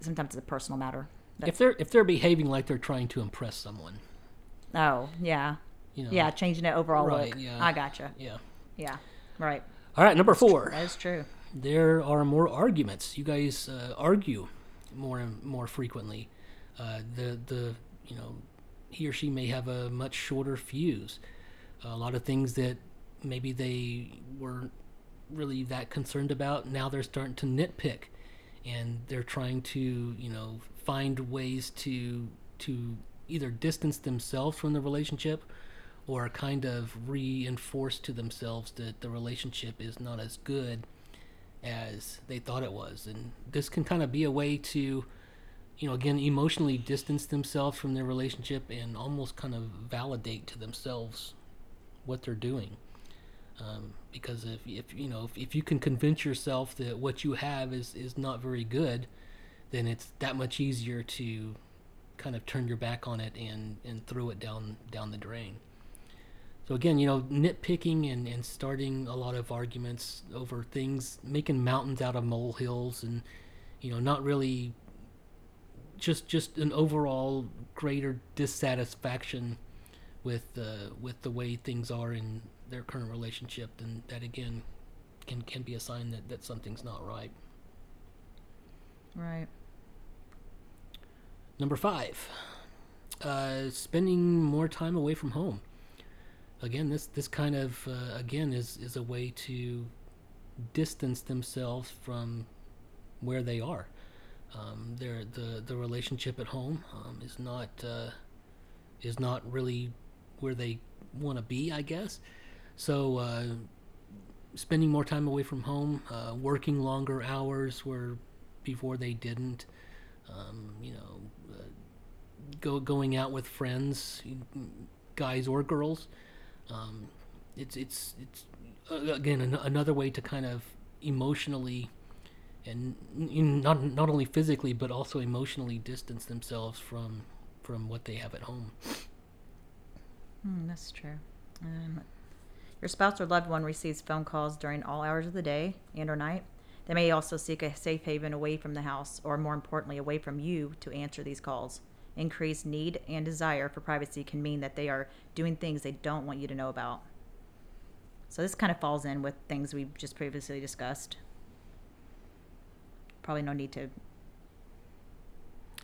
Sometimes it's a personal matter. if they're if they're behaving like they're trying to impress someone Oh yeah, you know yeah, changing the overall Right, look. yeah. I gotcha. yeah Yeah, right. all right number four That is true. there are more arguments you guys uh, argue more and more frequently uh, the the you know he or she may have a much shorter fuse. A lot of things that maybe they weren't really that concerned about now they're starting to nitpick. And they're trying to you know find ways to to either distance themselves from the relationship or kind of reinforce to themselves that the relationship is not as good as they thought it was. And this can kind of be a way to you know again emotionally distance themselves from their relationship and almost kind of validate to themselves what they're doing. Um, because if, if you know if, if you can convince yourself that what you have is is not very good then it's that much easier to kind of turn your back on it and and throw it down down the drain. So again, you know, nitpicking and, and starting a lot of arguments over things, making mountains out of molehills, and you know, not really just just an overall greater dissatisfaction with uh, with the way things are in their current relationship, then that again can can be a sign that, that something's not right. Right. Number five, uh, spending more time away from home. Again, this this kind of uh, again is is a way to distance themselves from where they are. Um, their the the relationship at home um, is not uh, is not really where they want to be, I guess. So uh, spending more time away from home, uh, working longer hours where before they didn't, um, you know, uh, go going out with friends, guys or girls. Um, it's it's it's uh, again an- another way to kind of emotionally and not not only physically but also emotionally distance themselves from from what they have at home. Mm, that's true. Um, your spouse or loved one receives phone calls during all hours of the day and or night. They may also seek a safe haven away from the house, or more importantly, away from you to answer these calls. Increased need and desire for privacy can mean that they are doing things they don't want you to know about. So this kind of falls in with things we've just previously discussed. Probably no need to.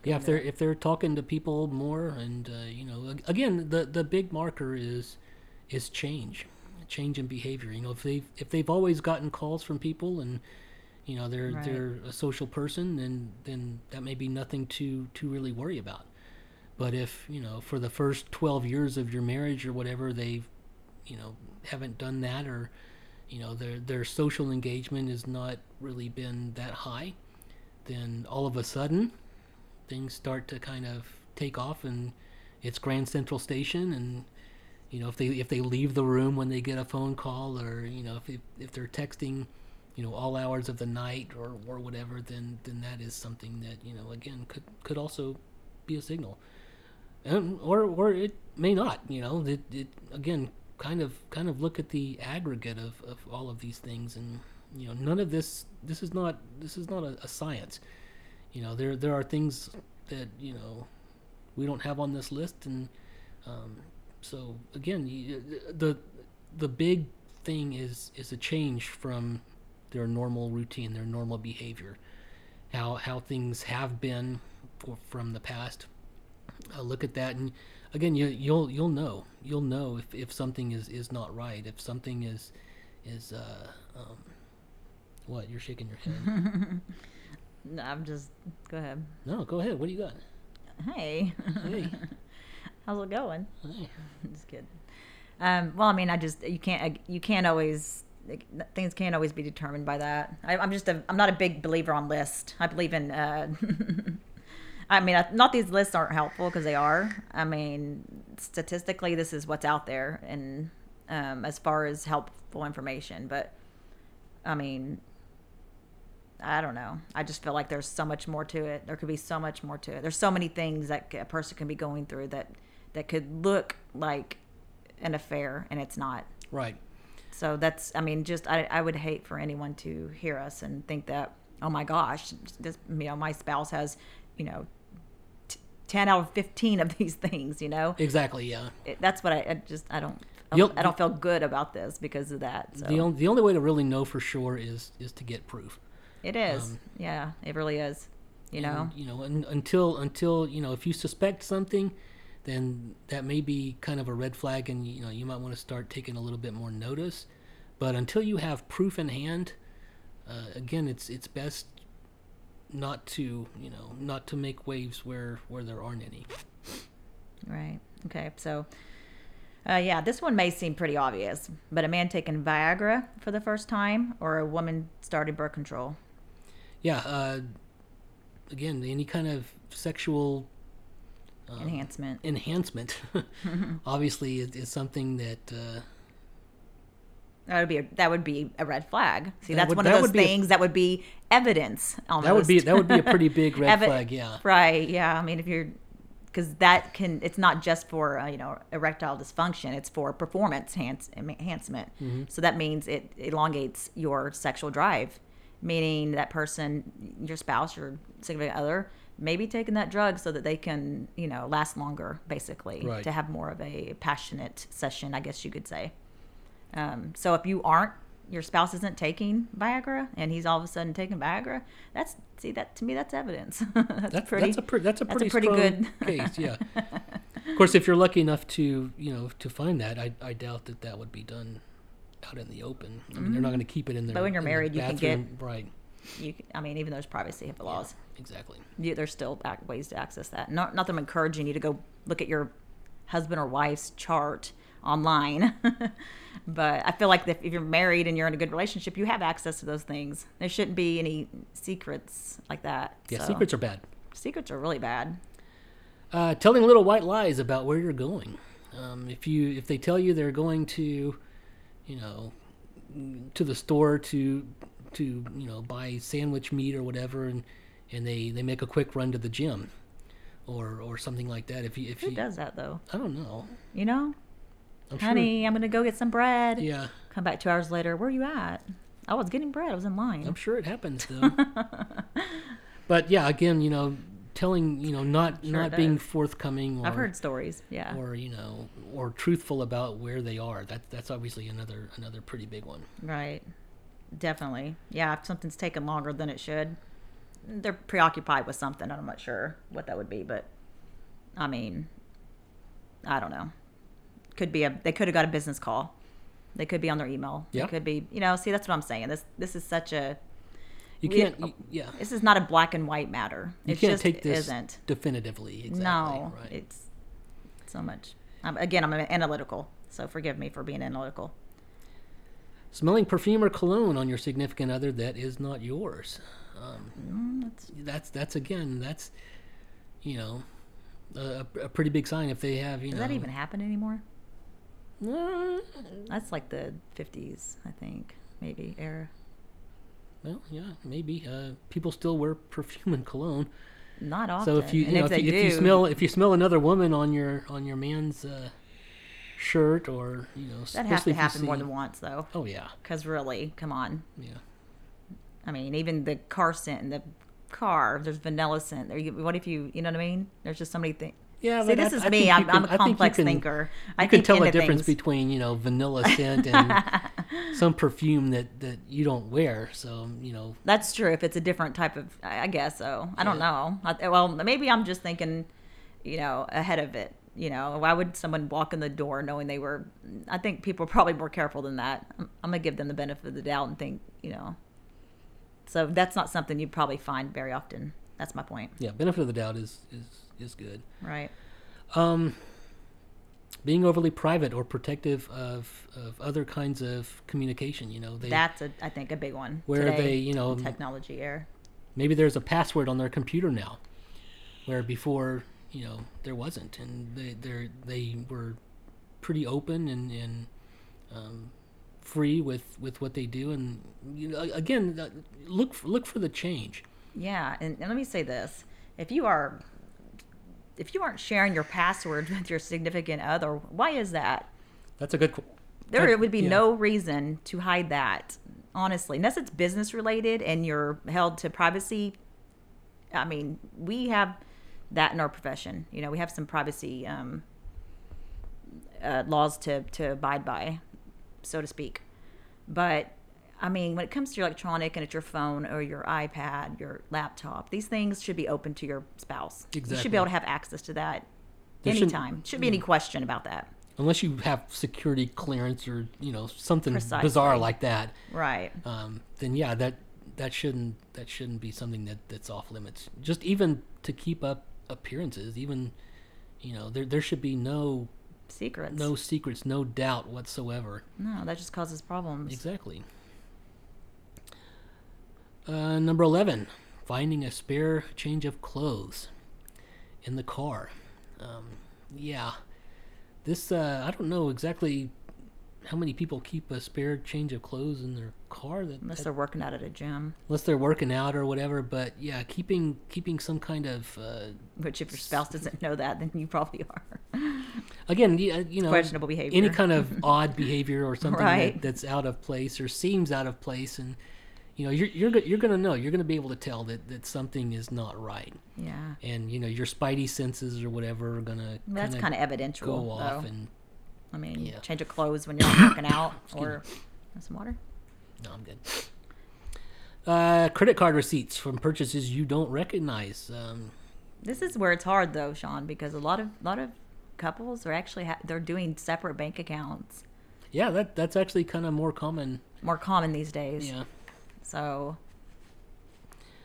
Yeah, if they're if they're talking to people more, and uh, you know, again, the the big marker is is change, change in behavior. You know, if they if they've always gotten calls from people, and you know they're Right. they're a social person, then then that may be nothing to to really worry about. But if you know, for the first twelve years of your marriage or whatever, they've you know haven't done that, or you know their their social engagement has not really been that high, then all of a sudden things start to kind of take off and it's Grand Central Station and you know if they if they leave the room when they get a phone call or you know if if they're texting you know all hours of the night or or whatever then then that is something that you know again could could also be a signal. And, or or it may not you know it, it again kind of kind of look at the aggregate of, of all of these things and you know none of this this is not this is not a, a science. You know there there are things that you know we don't have on this list and um, so again you, the the big thing is is a change from their normal routine their normal behavior how how things have been for, from the past. Uh, look at that and again you you'll you'll know you'll know if, if something is is not right if something is is uh um, what you're shaking your head No, I'm just. Go ahead. no go ahead what do you got Hey. Hey. How's it going? Hey. just kidding. Um, well, I mean, I just you can't you can't always like, things can't always be determined by that. I, I'm just a I'm not a big believer on list. I believe in. Uh, I mean, I, not these lists aren't helpful because they are. I mean, statistically, this is what's out there, and um, as far as helpful information, but I mean, I don't know. I just feel like there's so much more to it. There could be so much more to it. There's so many things that a person can be going through that that could look like an affair and it's not. right So that's I mean just I I would hate for anyone to hear us and think that oh my gosh, this you know my spouse has, you know, t- 10 out of 15 of these things, you know. exactly yeah It, that's what I, I just I don't I You'll- don't, I don't feel good about this because of that. So the, on, the only way to really know for sure is is to get proof it is. um, yeah, it really is. You know. You know un, until until you know if you suspect something then that may be kind of a red flag and you know you might want to start taking a little bit more notice but until you have proof in hand uh, again it's it's best not to you know not to make waves where where there aren't any Right. Okay. So, uh, yeah, this one may seem pretty obvious, but a man taking Viagra for the first time or a woman starting birth control. Yeah uh, again any kind of sexual um, Enhancement. enhancement obviously is, is something that uh, That would be a, that would be a red flag. See, That that's would- one that of those be a- things that would be evidence. Almost. that would be that would be a pretty big red Evi- flag yeah Right. Yeah. I mean, if you're because that can it's not just for uh, you know erectile dysfunction it's for performance enhance, enhancement so that means it elongates your sexual drive meaning that person your spouse your significant other may be taking that drug so that they can you know last longer basically Right. to have more of a passionate session i guess you could say um, so if you aren't your spouse isn't taking Viagra and he's all of a sudden taking Viagra, that's see that to me that's evidence. that's, That's pretty. That's a, pre- that's a that's a pretty, pretty good- case. Yeah. of course, if you're lucky enough to you know to find that, I, I doubt that that would be done out in the open. I mean, they're not going to keep it in. Mm-hmm. But when you're married, you can get- right. you, I mean, even though there's privacy HIPAA laws, Exactly. you, there's still ways to access that. Not not that I'm encouraging you to go look at your husband or wife's chart online, but I feel like if, if you're married and you're in a good relationship, you have access to those things. There shouldn't be any secrets like that. Yeah, So, secrets are bad. secrets are really bad. Uh, telling little white lies about where you're going. Um, if you if they tell you they're going to, you know, to the store to to you know buy sandwich meat or whatever, and and they they make a quick run to the gym, or or something like that. If you if Who you does that though? I don't know. You know, I'm sure- honey, I'm gonna go get some bread. yeah, Come back two hours later. Where are you at? I was getting bread. I was in line. I'm sure it happens though. but yeah, again, you know, telling you know not Sure not it being does. forthcoming. Or, I've heard stories. Yeah. or you know or truthful about where they are that that's obviously another another pretty big one Right. Definitely. Yeah, if something's taken longer than it should, they're preoccupied with something. I'm not sure what that would be, but I mean, I don't know. Could be a they could have got a business call. They could be on their email. Yeah. It could be, you know, see that's what I'm saying. This this is such a you We- can't y- yeah this is not a black and white matter. you It can't just take this isn't. definitively exactly no, right it's so much. Um, again, I'm analytical, so forgive me for being analytical. smelling perfume or cologne on your significant other that is not yours um, Mm, that's that's that's again that's you know a, a pretty big sign if they have you Does know that even happen anymore? Uh, That's like the 50s, I think, maybe era. Well yeah maybe uh, people still wear perfume and cologne Not often. so if you, you know if if, you, do, if you smell if you smell another woman on your on your man's uh, shirt or you know that has to happen more than once, though. oh yeah Because really, come on. yeah I mean, even the car scent in the car, there's vanilla scent. There, what if you, you know what I mean? There's just so many things. Yeah, See, this I- is I me. I'm, can- I'm I a think you complex can- thinker. You I can tell the difference things. between you know vanilla scent and some perfume that that you don't wear. So you know, That's true. If it's a different type of, I guess so. I don't know. I, well, maybe I'm just thinking, you know, ahead of it. You know, why would someone walk in the door knowing they were? I think people are probably more careful than that. I'm, I'm gonna give them the benefit of the doubt and think, you know. So that's not something you probably find very often. That's my point, yeah, benefit of the doubt is is is good. right? Um, being overly private or protective of of other kinds of communication. You know, they That's a, I think, a big one. Where today, they, you know, technology era. maybe there's a password on their computer now, where before you know there wasn't, and they they they were pretty open and and um, free with with what they do, and you know again uh, look look for the change. Yeah, and, and let me say this: if you are, if you aren't sharing your password with your significant other, why is that? That's a good. There that- would be yeah. no reason to hide that, honestly, unless it's business related and you're held to privacy. I mean, we have that in our profession. You know, we have some privacy um, uh, laws to to abide by, so to speak. But I mean, when it comes to your electronic and it's your phone or your iPad, your laptop, these things should be open to your spouse. You should be able to have access to that There anytime. Shouldn't be any question about that. unless you have security clearance or you know something Precisely. bizarre like that. Right. um, then yeah, that that shouldn't that shouldn't be something that that's off limits. Just even to keep up appearances, even you know there there should be no Secrets. no secrets, no doubt whatsoever. No, that just causes problems. Exactly. Uh, number eleven, finding a spare change of clothes in the car. Um, yeah, this uh, I don't know exactly how many people keep a spare change of clothes in their car that, Unless that- they're working out at a gym, unless they're working out or whatever but yeah keeping keeping some kind of uh, which if your spouse doesn't know that, then you probably are. again you, uh, you know questionable behavior. any kind of odd behavior or something Right. that, that's out of place or seems out of place and you know you're you're, you're going to know you're going to be able to tell that, that something is not right Yeah. and you know your spidey senses or whatever are going to That's kind of evidential. go off though. and I mean, yeah. change of clothes when you're not working out, or some water. no i'm good uh, credit card receipts from purchases you don't recognize um, This is where it's hard though, Sean, because a lot of lot of couples are actually ha- they're doing separate bank accounts. yeah that that's actually kind of more common More common these days. yeah So,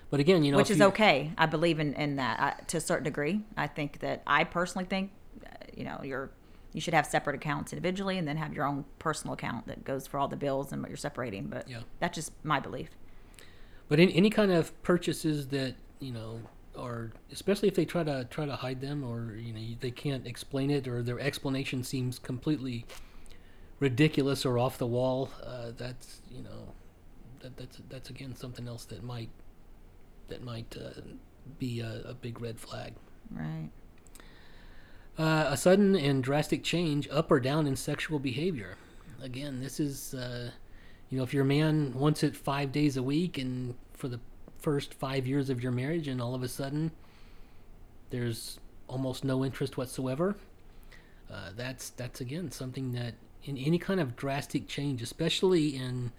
but again you know which is okay. I believe in in that I, to a certain degree. I think that I personally think, uh, you know, you're you should have separate accounts individually, and then have your own personal account that goes for all the bills and what you're separating. But Yeah. that's just my belief. But in, any kind of purchases that you know are, especially if they try to try to hide them, or you know they can't explain it, or their explanation seems completely ridiculous or off the wall, uh, that's you know that, that's that's again something else that might that might uh, be a, a big red flag. Right. Uh, a sudden and drastic change up or down in sexual behavior. Again, this is, uh, you know, if your man wants it five days a week and for the first five years of your marriage, and all of a sudden there's almost no interest whatsoever, uh, that's that's again something that in any kind of drastic change, especially in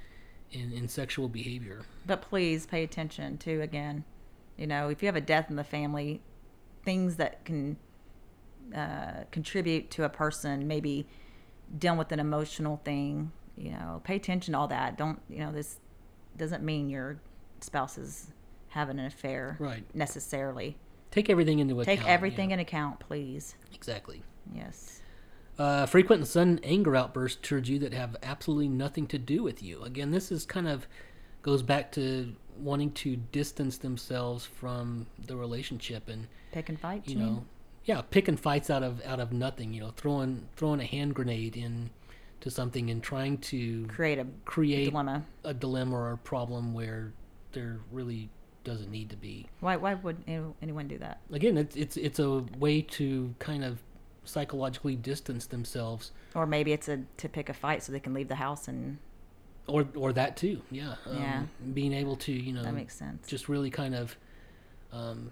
in, in sexual behavior. But please pay attention to again, you know, if you have a death in the family, things that can uh, contribute to a person maybe dealing with an emotional thing. You know, pay attention to all that. Don't you know this doesn't mean your spouse is having an affair Right. necessarily. Take everything into account. Take you everything know. in account, please. exactly. Yes. Uh, frequent and sudden anger outbursts towards you that have absolutely nothing to do with you. Again, this is kind of goes back to wanting to distance themselves from the relationship and Pick and fight. you mean? know, yeah, picking fights out of out of nothing. You know, throwing throwing a hand grenade in to something and trying to create a create a dilemma. a dilemma or a problem where there really doesn't need to be. Why? Why would anyone do that? Again, it's it's it's a way to kind of psychologically distance themselves Or maybe it's a to pick a fight so they can leave the house and or or that too yeah um, Yeah. being able to you know that makes sense. just really kind of um,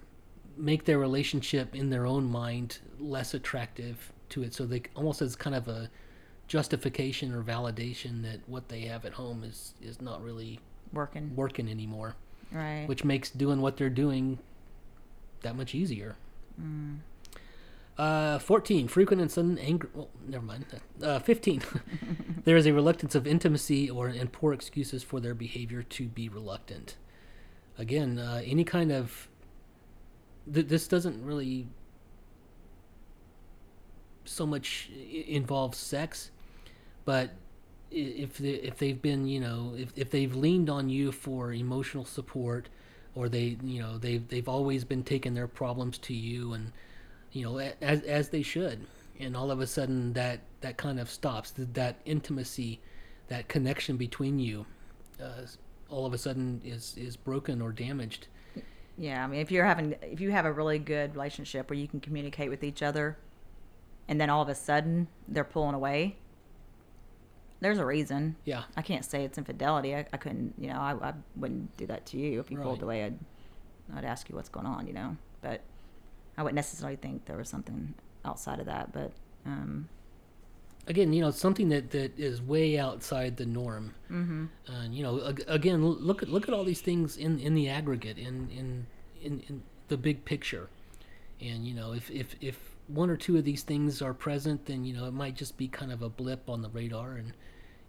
make their relationship in their own mind less attractive to it so they almost as kind of a justification or validation that what they have at home is is not really Working. working anymore Right. which makes doing what they're doing that much easier uh, 14 frequent and sudden anger well never mind. Uh, 15 there is a reluctance of intimacy or and poor excuses for their behavior to be reluctant. Again uh, any kind of th- this doesn't really so much involve sex but if they, if they've been you know if, if they've leaned on you for emotional support or they you know they've they've always been taking their problems to you and you know as as they should and all of a sudden that that kind of stops Th- that intimacy that connection between you uh, all of a sudden is is broken or damaged yeah. I mean, if you're having, if you have a really good relationship where you can communicate with each other, and then all of a sudden they're pulling away, there's a reason. yeah I can't say it's infidelity. I, I couldn't, you know, I, I wouldn't do that to you if you pulled away. I'd, I'd ask you what's going on, you know. But I wouldn't necessarily think there was something outside of that. But um, again, you know, something that, that is way outside the norm. Mm-hmm. And you know, ag- again, look at look at all these things in, in the aggregate, in, in in in the big picture. And you know, if, if if one or two of these things are present, then you know it might just be kind of a blip on the radar. And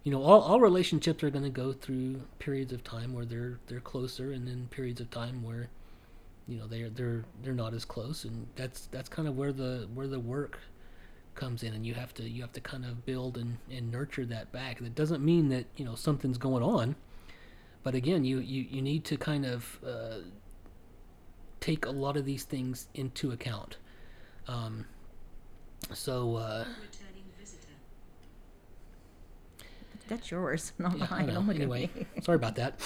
you know, all, all relationships are going to go through periods of time where they're they're closer, and then periods of time where you know they're they're they're not as close. And that's that's kind of where the where the work comes in and you have to you have to kind of build and, and nurture that back that doesn't mean that you know something's going on but again you you, you need to kind of uh, take a lot of these things into account um, so uh, That's yours, not Yeah, mine. know. Don't look at Anyway, sorry about that.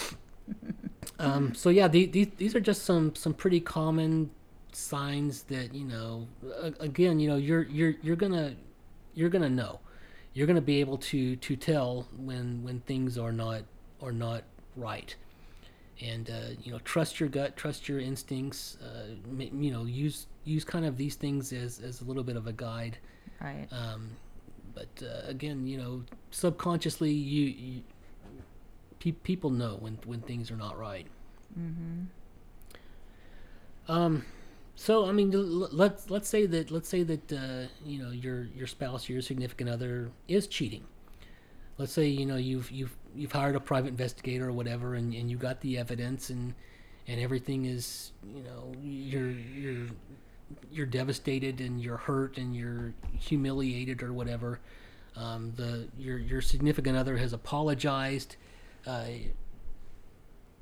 Um, so yeah, the, these these are just some some pretty common signs that you know. Again, you know, you're you're you're gonna you're gonna know. You're gonna be able to to tell when when things are not are not right. And uh, you know, trust your gut, trust your instincts. Uh, you know, use use kind of these things as as a little bit of a guide. Right. Um, but uh, again, you know, subconsciously, you, you pe- people know when when things are not right. Mm-hmm. Um, so I mean, let's let's say that let's say that uh, you know your your spouse, or your significant other, is cheating. Let's say you know you've you've you've hired a private investigator or whatever, and, and you got the evidence and and everything is you know you're you're you're devastated and you're hurt and you're humiliated or whatever. Um, the your your significant other has apologized. Uh,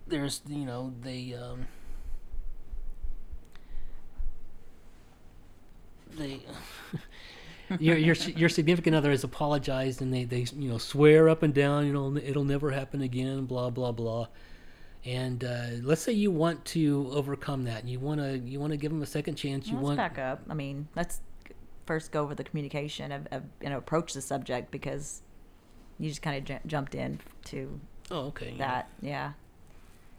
there's you know they um, they your your your significant other has apologized and they they you know swear up and down you know it'll never happen again blah blah blah and uh, let's say you want to overcome that and you want to you want to give them a second chance you let's want back up. I mean, let's first go over the communication of, of you know approach the subject because you just kind of j- jumped in to oh okay that. Yeah.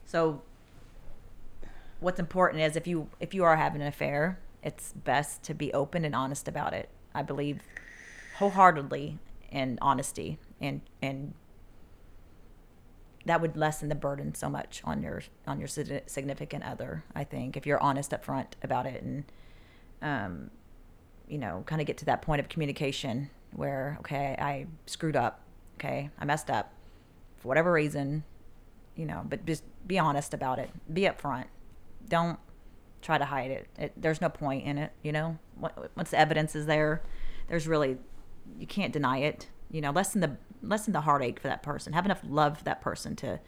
So what's important is if you if you are having an affair, it's best to be open and honest about it. I believe wholeheartedly in honesty and and that would lessen the burden so much on your on your significant other. I think if you're honest up front about it and um, you know, kind of get to that point of communication where okay, I screwed up, okay, I messed up for whatever reason, you know, but just be honest about it. Be upfront. Don't try to hide it. it there's no point in it, you know. Once the evidence is there, there's really you can't deny it. You know, lessen the lessen the heartache for that person. Have enough love for that person to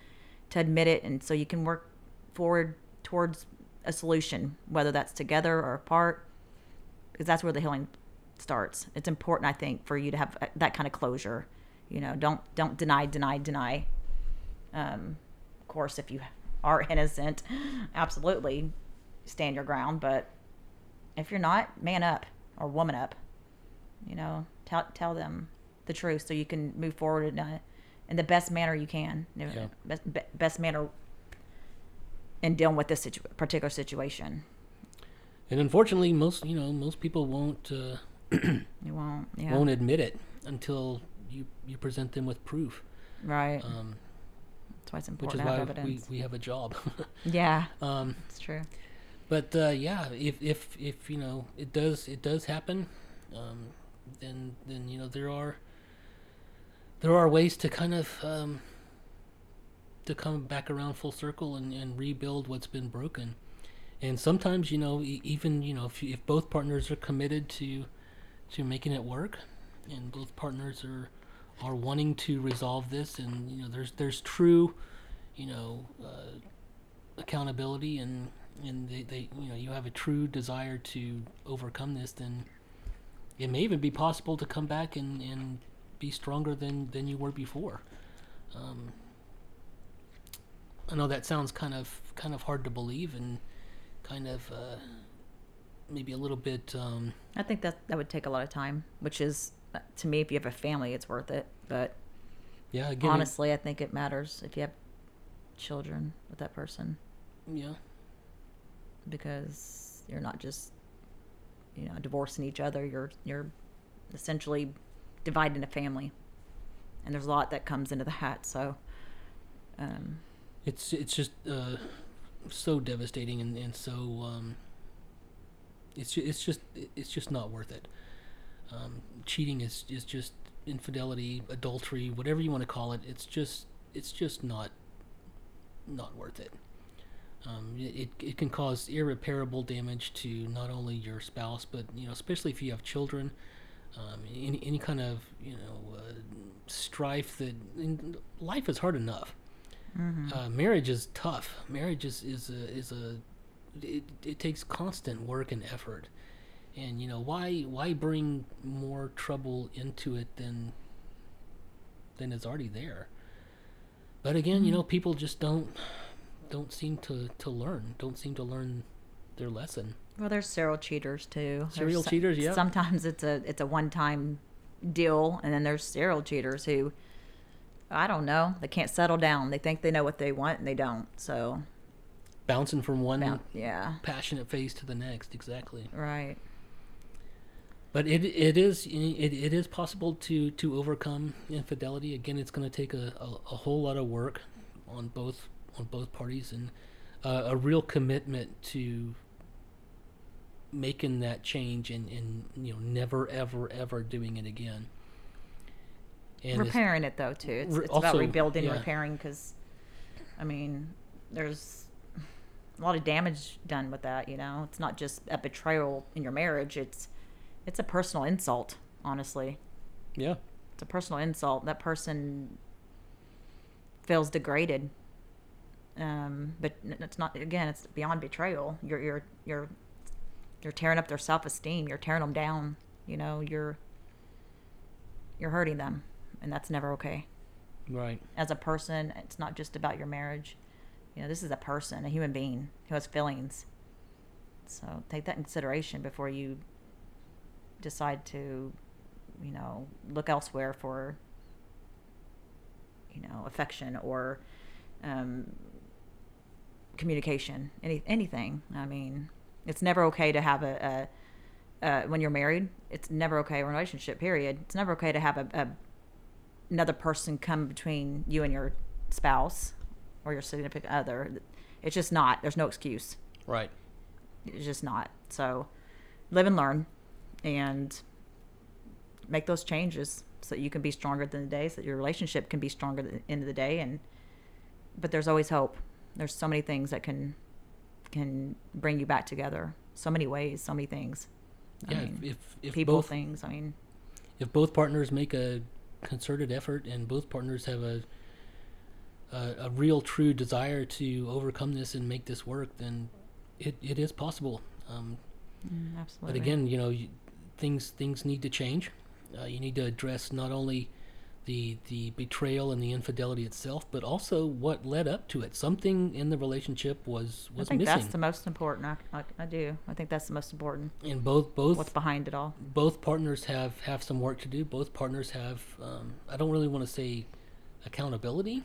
to admit it, and so you can work forward towards a solution, whether that's together or apart, because that's where the healing starts. It's important, I think, for you to have uh, that kind of closure. You know, don't don't deny, deny, deny. Um, of course, if you are innocent, absolutely stand your ground. But if you're not, man up or woman up. You know, tell tell them the truth so you can move forward in, a, in the best manner you can. Yeah. Best, best manner in dealing with this situ- particular situation. and unfortunately most you know most people won't uh, You won't. Yeah. won't admit it until you you present them with proof right. um, That's why it's which important is to why have we, evidence. we have a job yeah, um, it's true. but uh, yeah if, if if you know it does it does happen um, then then you know there are there are ways to kind of um, to come back around full circle and, and rebuild what's been broken and sometimes you know e- even you know if, you- if both partners are committed to to making it work and both partners are are wanting to resolve this and you know there's there's true you know uh, accountability and and they, they you know you have a true desire to overcome this then it may even be possible to come back and, and be stronger than, than you were before. Um, I know that sounds kind of kind of hard to believe and kind of uh, maybe a little bit um, I think that that would take a lot of time, which is to me, if you have a family, it's worth it. But yeah again honestly, I think it matters if you have children with that person yeah because you're not just you know divorcing each other. You're you're essentially dividing a family, and there's a lot that comes into that. So. Um, it's it's just uh, so devastating and, and so um, it's it's just it's just not worth it. Um, cheating is is just infidelity, adultery, whatever you want to call it. It's just it's just not not worth it. Um, it, it can cause irreparable damage to not only your spouse, but you know, especially if you have children. Um, any any kind of you know uh, strife that life is hard enough. Uh, marriage is tough. Marriage is is a, is a it, it takes constant work and effort, and you know why why bring more trouble into it than than is already there. But again, you know, mm-hmm. people just don't don't seem to to learn, don't seem to learn their lesson. Well, there's serial cheaters too. Serial so- cheaters, yeah. Sometimes it's a it's a one time deal, and then there's serial cheaters who, I don't know, they can't settle down. They think they know what they want, and they don't. So, Bouncing from one boun- yeah, passionate phase to the next, exactly. right. But it it is it, it is possible to to overcome infidelity. Again, it's going to take a, a, a whole lot of work on both on both parties and uh, a real commitment to making that change and, and you know never ever ever doing it again. And repairing it though too. It's, Re- it's about rebuilding, yeah. repairing because, I mean, there's a lot of damage done with that. You know, it's not just a betrayal in your marriage. It's it's a personal insult. Honestly, yeah, it's a personal insult. That person feels degraded. Um, but it's not. Again, it's beyond betrayal. You're you're you're you're tearing up their self esteem. You're tearing them down. You know, you're you're hurting them, and that's never okay. right. As a person, it's not just about your marriage. You know, this is a person, a human being who has feelings. So take that in consideration before you decide to, you know, look elsewhere for, you know, affection or um, communication, any anything. I mean, it's never okay to have a, a uh, when you're married. It's never okay in a relationship. Period. It's never okay to have a, a another person come between you and your spouse or your significant other. It's just not. There's no excuse. Right. It's just not. So live and learn and make those changes so that you can be stronger than the day, so that your relationship can be stronger at the end of the day. And but there's always hope. There's so many things that can can bring you back together. So many ways, so many things. I Yeah. mean, if if people, both things. I mean, if both partners make a concerted effort and both partners have a, a a real true desire to overcome this and make this work, then it, it is possible. Um, mm, absolutely. but again, you know, you, things things need to change. Uh, you need to address not only the the betrayal and the infidelity itself, but also what led up to it. Something in the relationship was missing. I think missing, that's the most important. I, I, I do. I think that's the most important. and both both What's behind it all? both partners have have some work to do. Both partners have um, I don't really want to say accountability,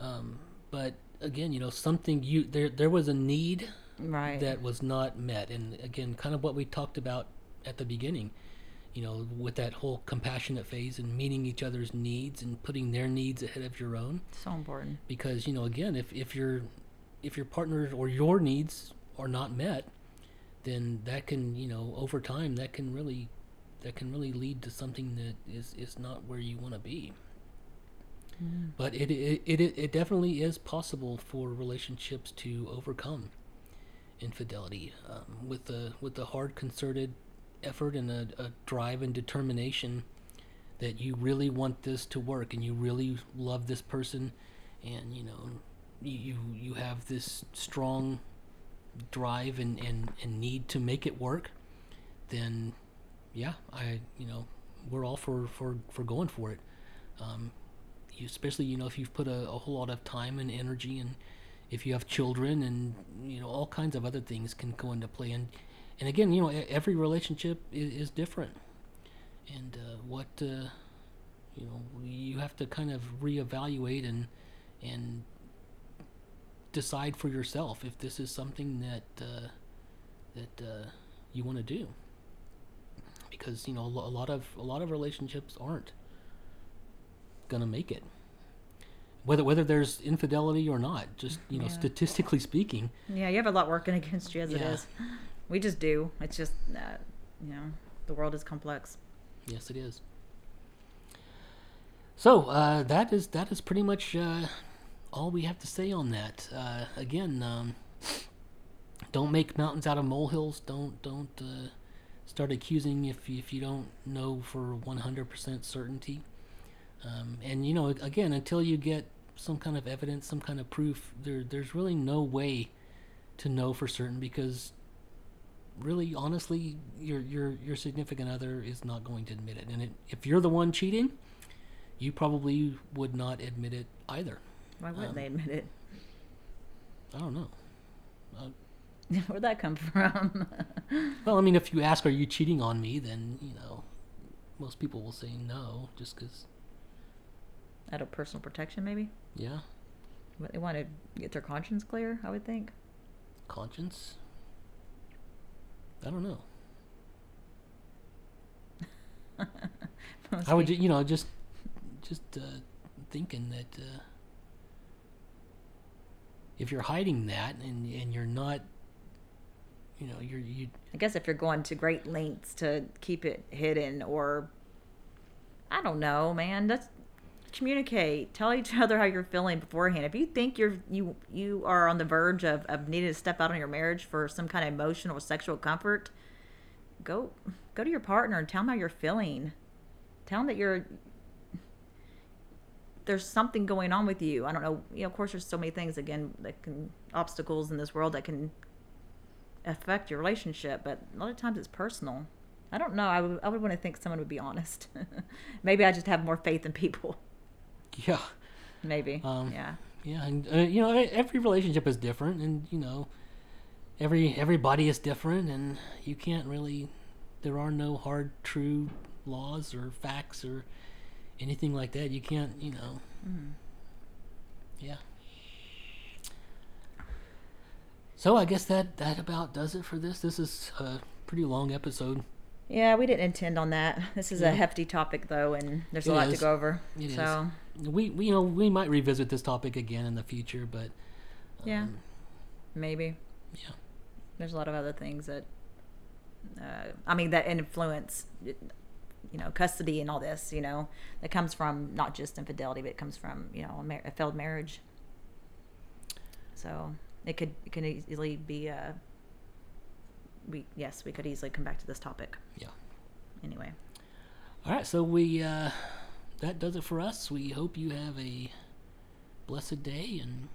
um, but again, you know, something you there there was a need Right. that was not met, and again, kind of what we talked about at the beginning. You know, with that whole compassionate phase and meeting each other's needs and putting their needs ahead of your own so important. because you know again if, if your if your partner or your needs are not met then that can you know over time that can really that can really lead to something that is is not where you want to be but it, it it it definitely is possible for relationships to overcome infidelity um, with the with the hard concerted effort and a, a drive and determination that you really want this to work and you really love this person and you know you you, have this strong drive and, and, and need to make it work then yeah i you know we're all for for, for going for it. Um, you, especially you know if you've put a, a whole lot of time and energy and if you have children and you know all kinds of other things can go into play and and again you know every relationship is, is different and uh, what uh, you know you have to kind of reevaluate and and decide for yourself if this is something that uh, that uh, you want to do because you know a lot of a lot of relationships aren't gonna make it whether whether there's infidelity or not just you know Yeah. statistically speaking Yeah, you have a lot working against you as it Yeah. is. We just do. It's just, uh, you know, the world is complex. Yes, it is. So uh, that is that is pretty much uh, all we have to say on that. Uh, again, um, don't make mountains out of molehills. Don't don't uh, start accusing if if you don't know for one hundred percent certainty. Um, and you know, again, until you get some kind of evidence, some kind of proof, there there's really no way to know for certain because really honestly your your your significant other is not going to admit it and it, if you're the one cheating you probably would not admit it either. Why wouldn't Um, they admit it? I don't know. Where'd that come from? Well, I mean, if you ask, "Are you cheating on me?" then you know, most people will say no, just because. Out of personal protection, maybe. Yeah, But they want to get their conscience clear. I would think. conscience. I don't know. I would, ju- you know, just, just uh, thinking that uh, if you're hiding that and and you're not, you know, you're you I guess if you're going to great lengths to keep it hidden, or I don't know, man. That's communicate. Tell each other how you're feeling beforehand. If you think you're you you are on the verge of, of needing to step out on your marriage for some kind of emotional or sexual comfort, go go to your partner and tell them how you're feeling. Tell them that you're there's something going on with you. I don't know. You know, of course, there's so many things again that can obstacles in this world that can affect your relationship, but a lot of times it's personal. I don't know. I would, I would want to think someone would be honest. Maybe I just have more faith in people. yeah Maybe. Um, yeah. yeah and uh, you know every relationship is different and you know every everybody is different and you can't really there are no hard true laws or facts or anything like that you can't you know yeah so i guess that that about does it for this this is a pretty long episode Yeah, we didn't intend on that. This is Yeah. a hefty topic, though, and there's a It lot to go over. It is. We, we you know we might revisit this topic again in the future but yeah, um, maybe. yeah There's a lot of other things that, uh, I mean, that influence, you know, custody and all this, you know, that comes from not just infidelity, but it comes from, you know, a, mar- a failed marriage. So it could it can easily be. Uh, we yes, we could easily come back to this topic. yeah Anyway, All right, so we uh, that does it for us. We hope you have a blessed day and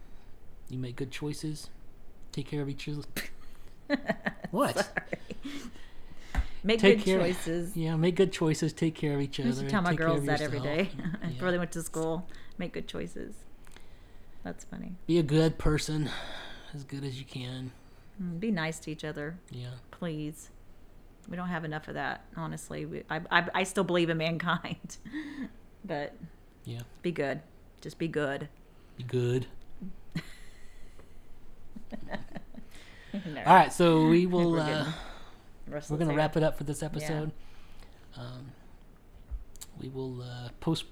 you make good choices. Take care of each other. what? make Take good care. choices. Yeah, make good choices. Take care of each I other. used to tell my girls that every day and- before yeah. they went to school. Make good choices. That's funny. Be a good person, as good as you can. Mm, Be nice to each other, Yeah, please. We don't have enough of that, honestly. We, I, I, I still believe in mankind, but yeah. be good. Just be good. Be good. No, All right, so we will. We're uh, we're gonna wrap it up for this episode. Um, we will uh, post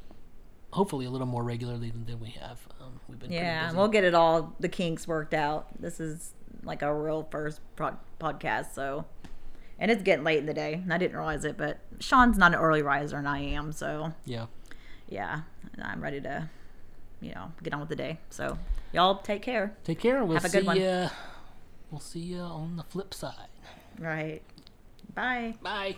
hopefully a little more regularly than, than we have. Um, we've been Yeah, we'll get it all the kinks worked out. This is like our real first pro- podcast, so and it's getting late in the day. I didn't realize it, but Sean's not an early riser, and I am. So yeah. Yeah, I'm ready to, you know, get on with the day. So y'all take care. Take care. We'll Have a good see one. ya. We'll see you on the flip side. Right. Bye. Bye.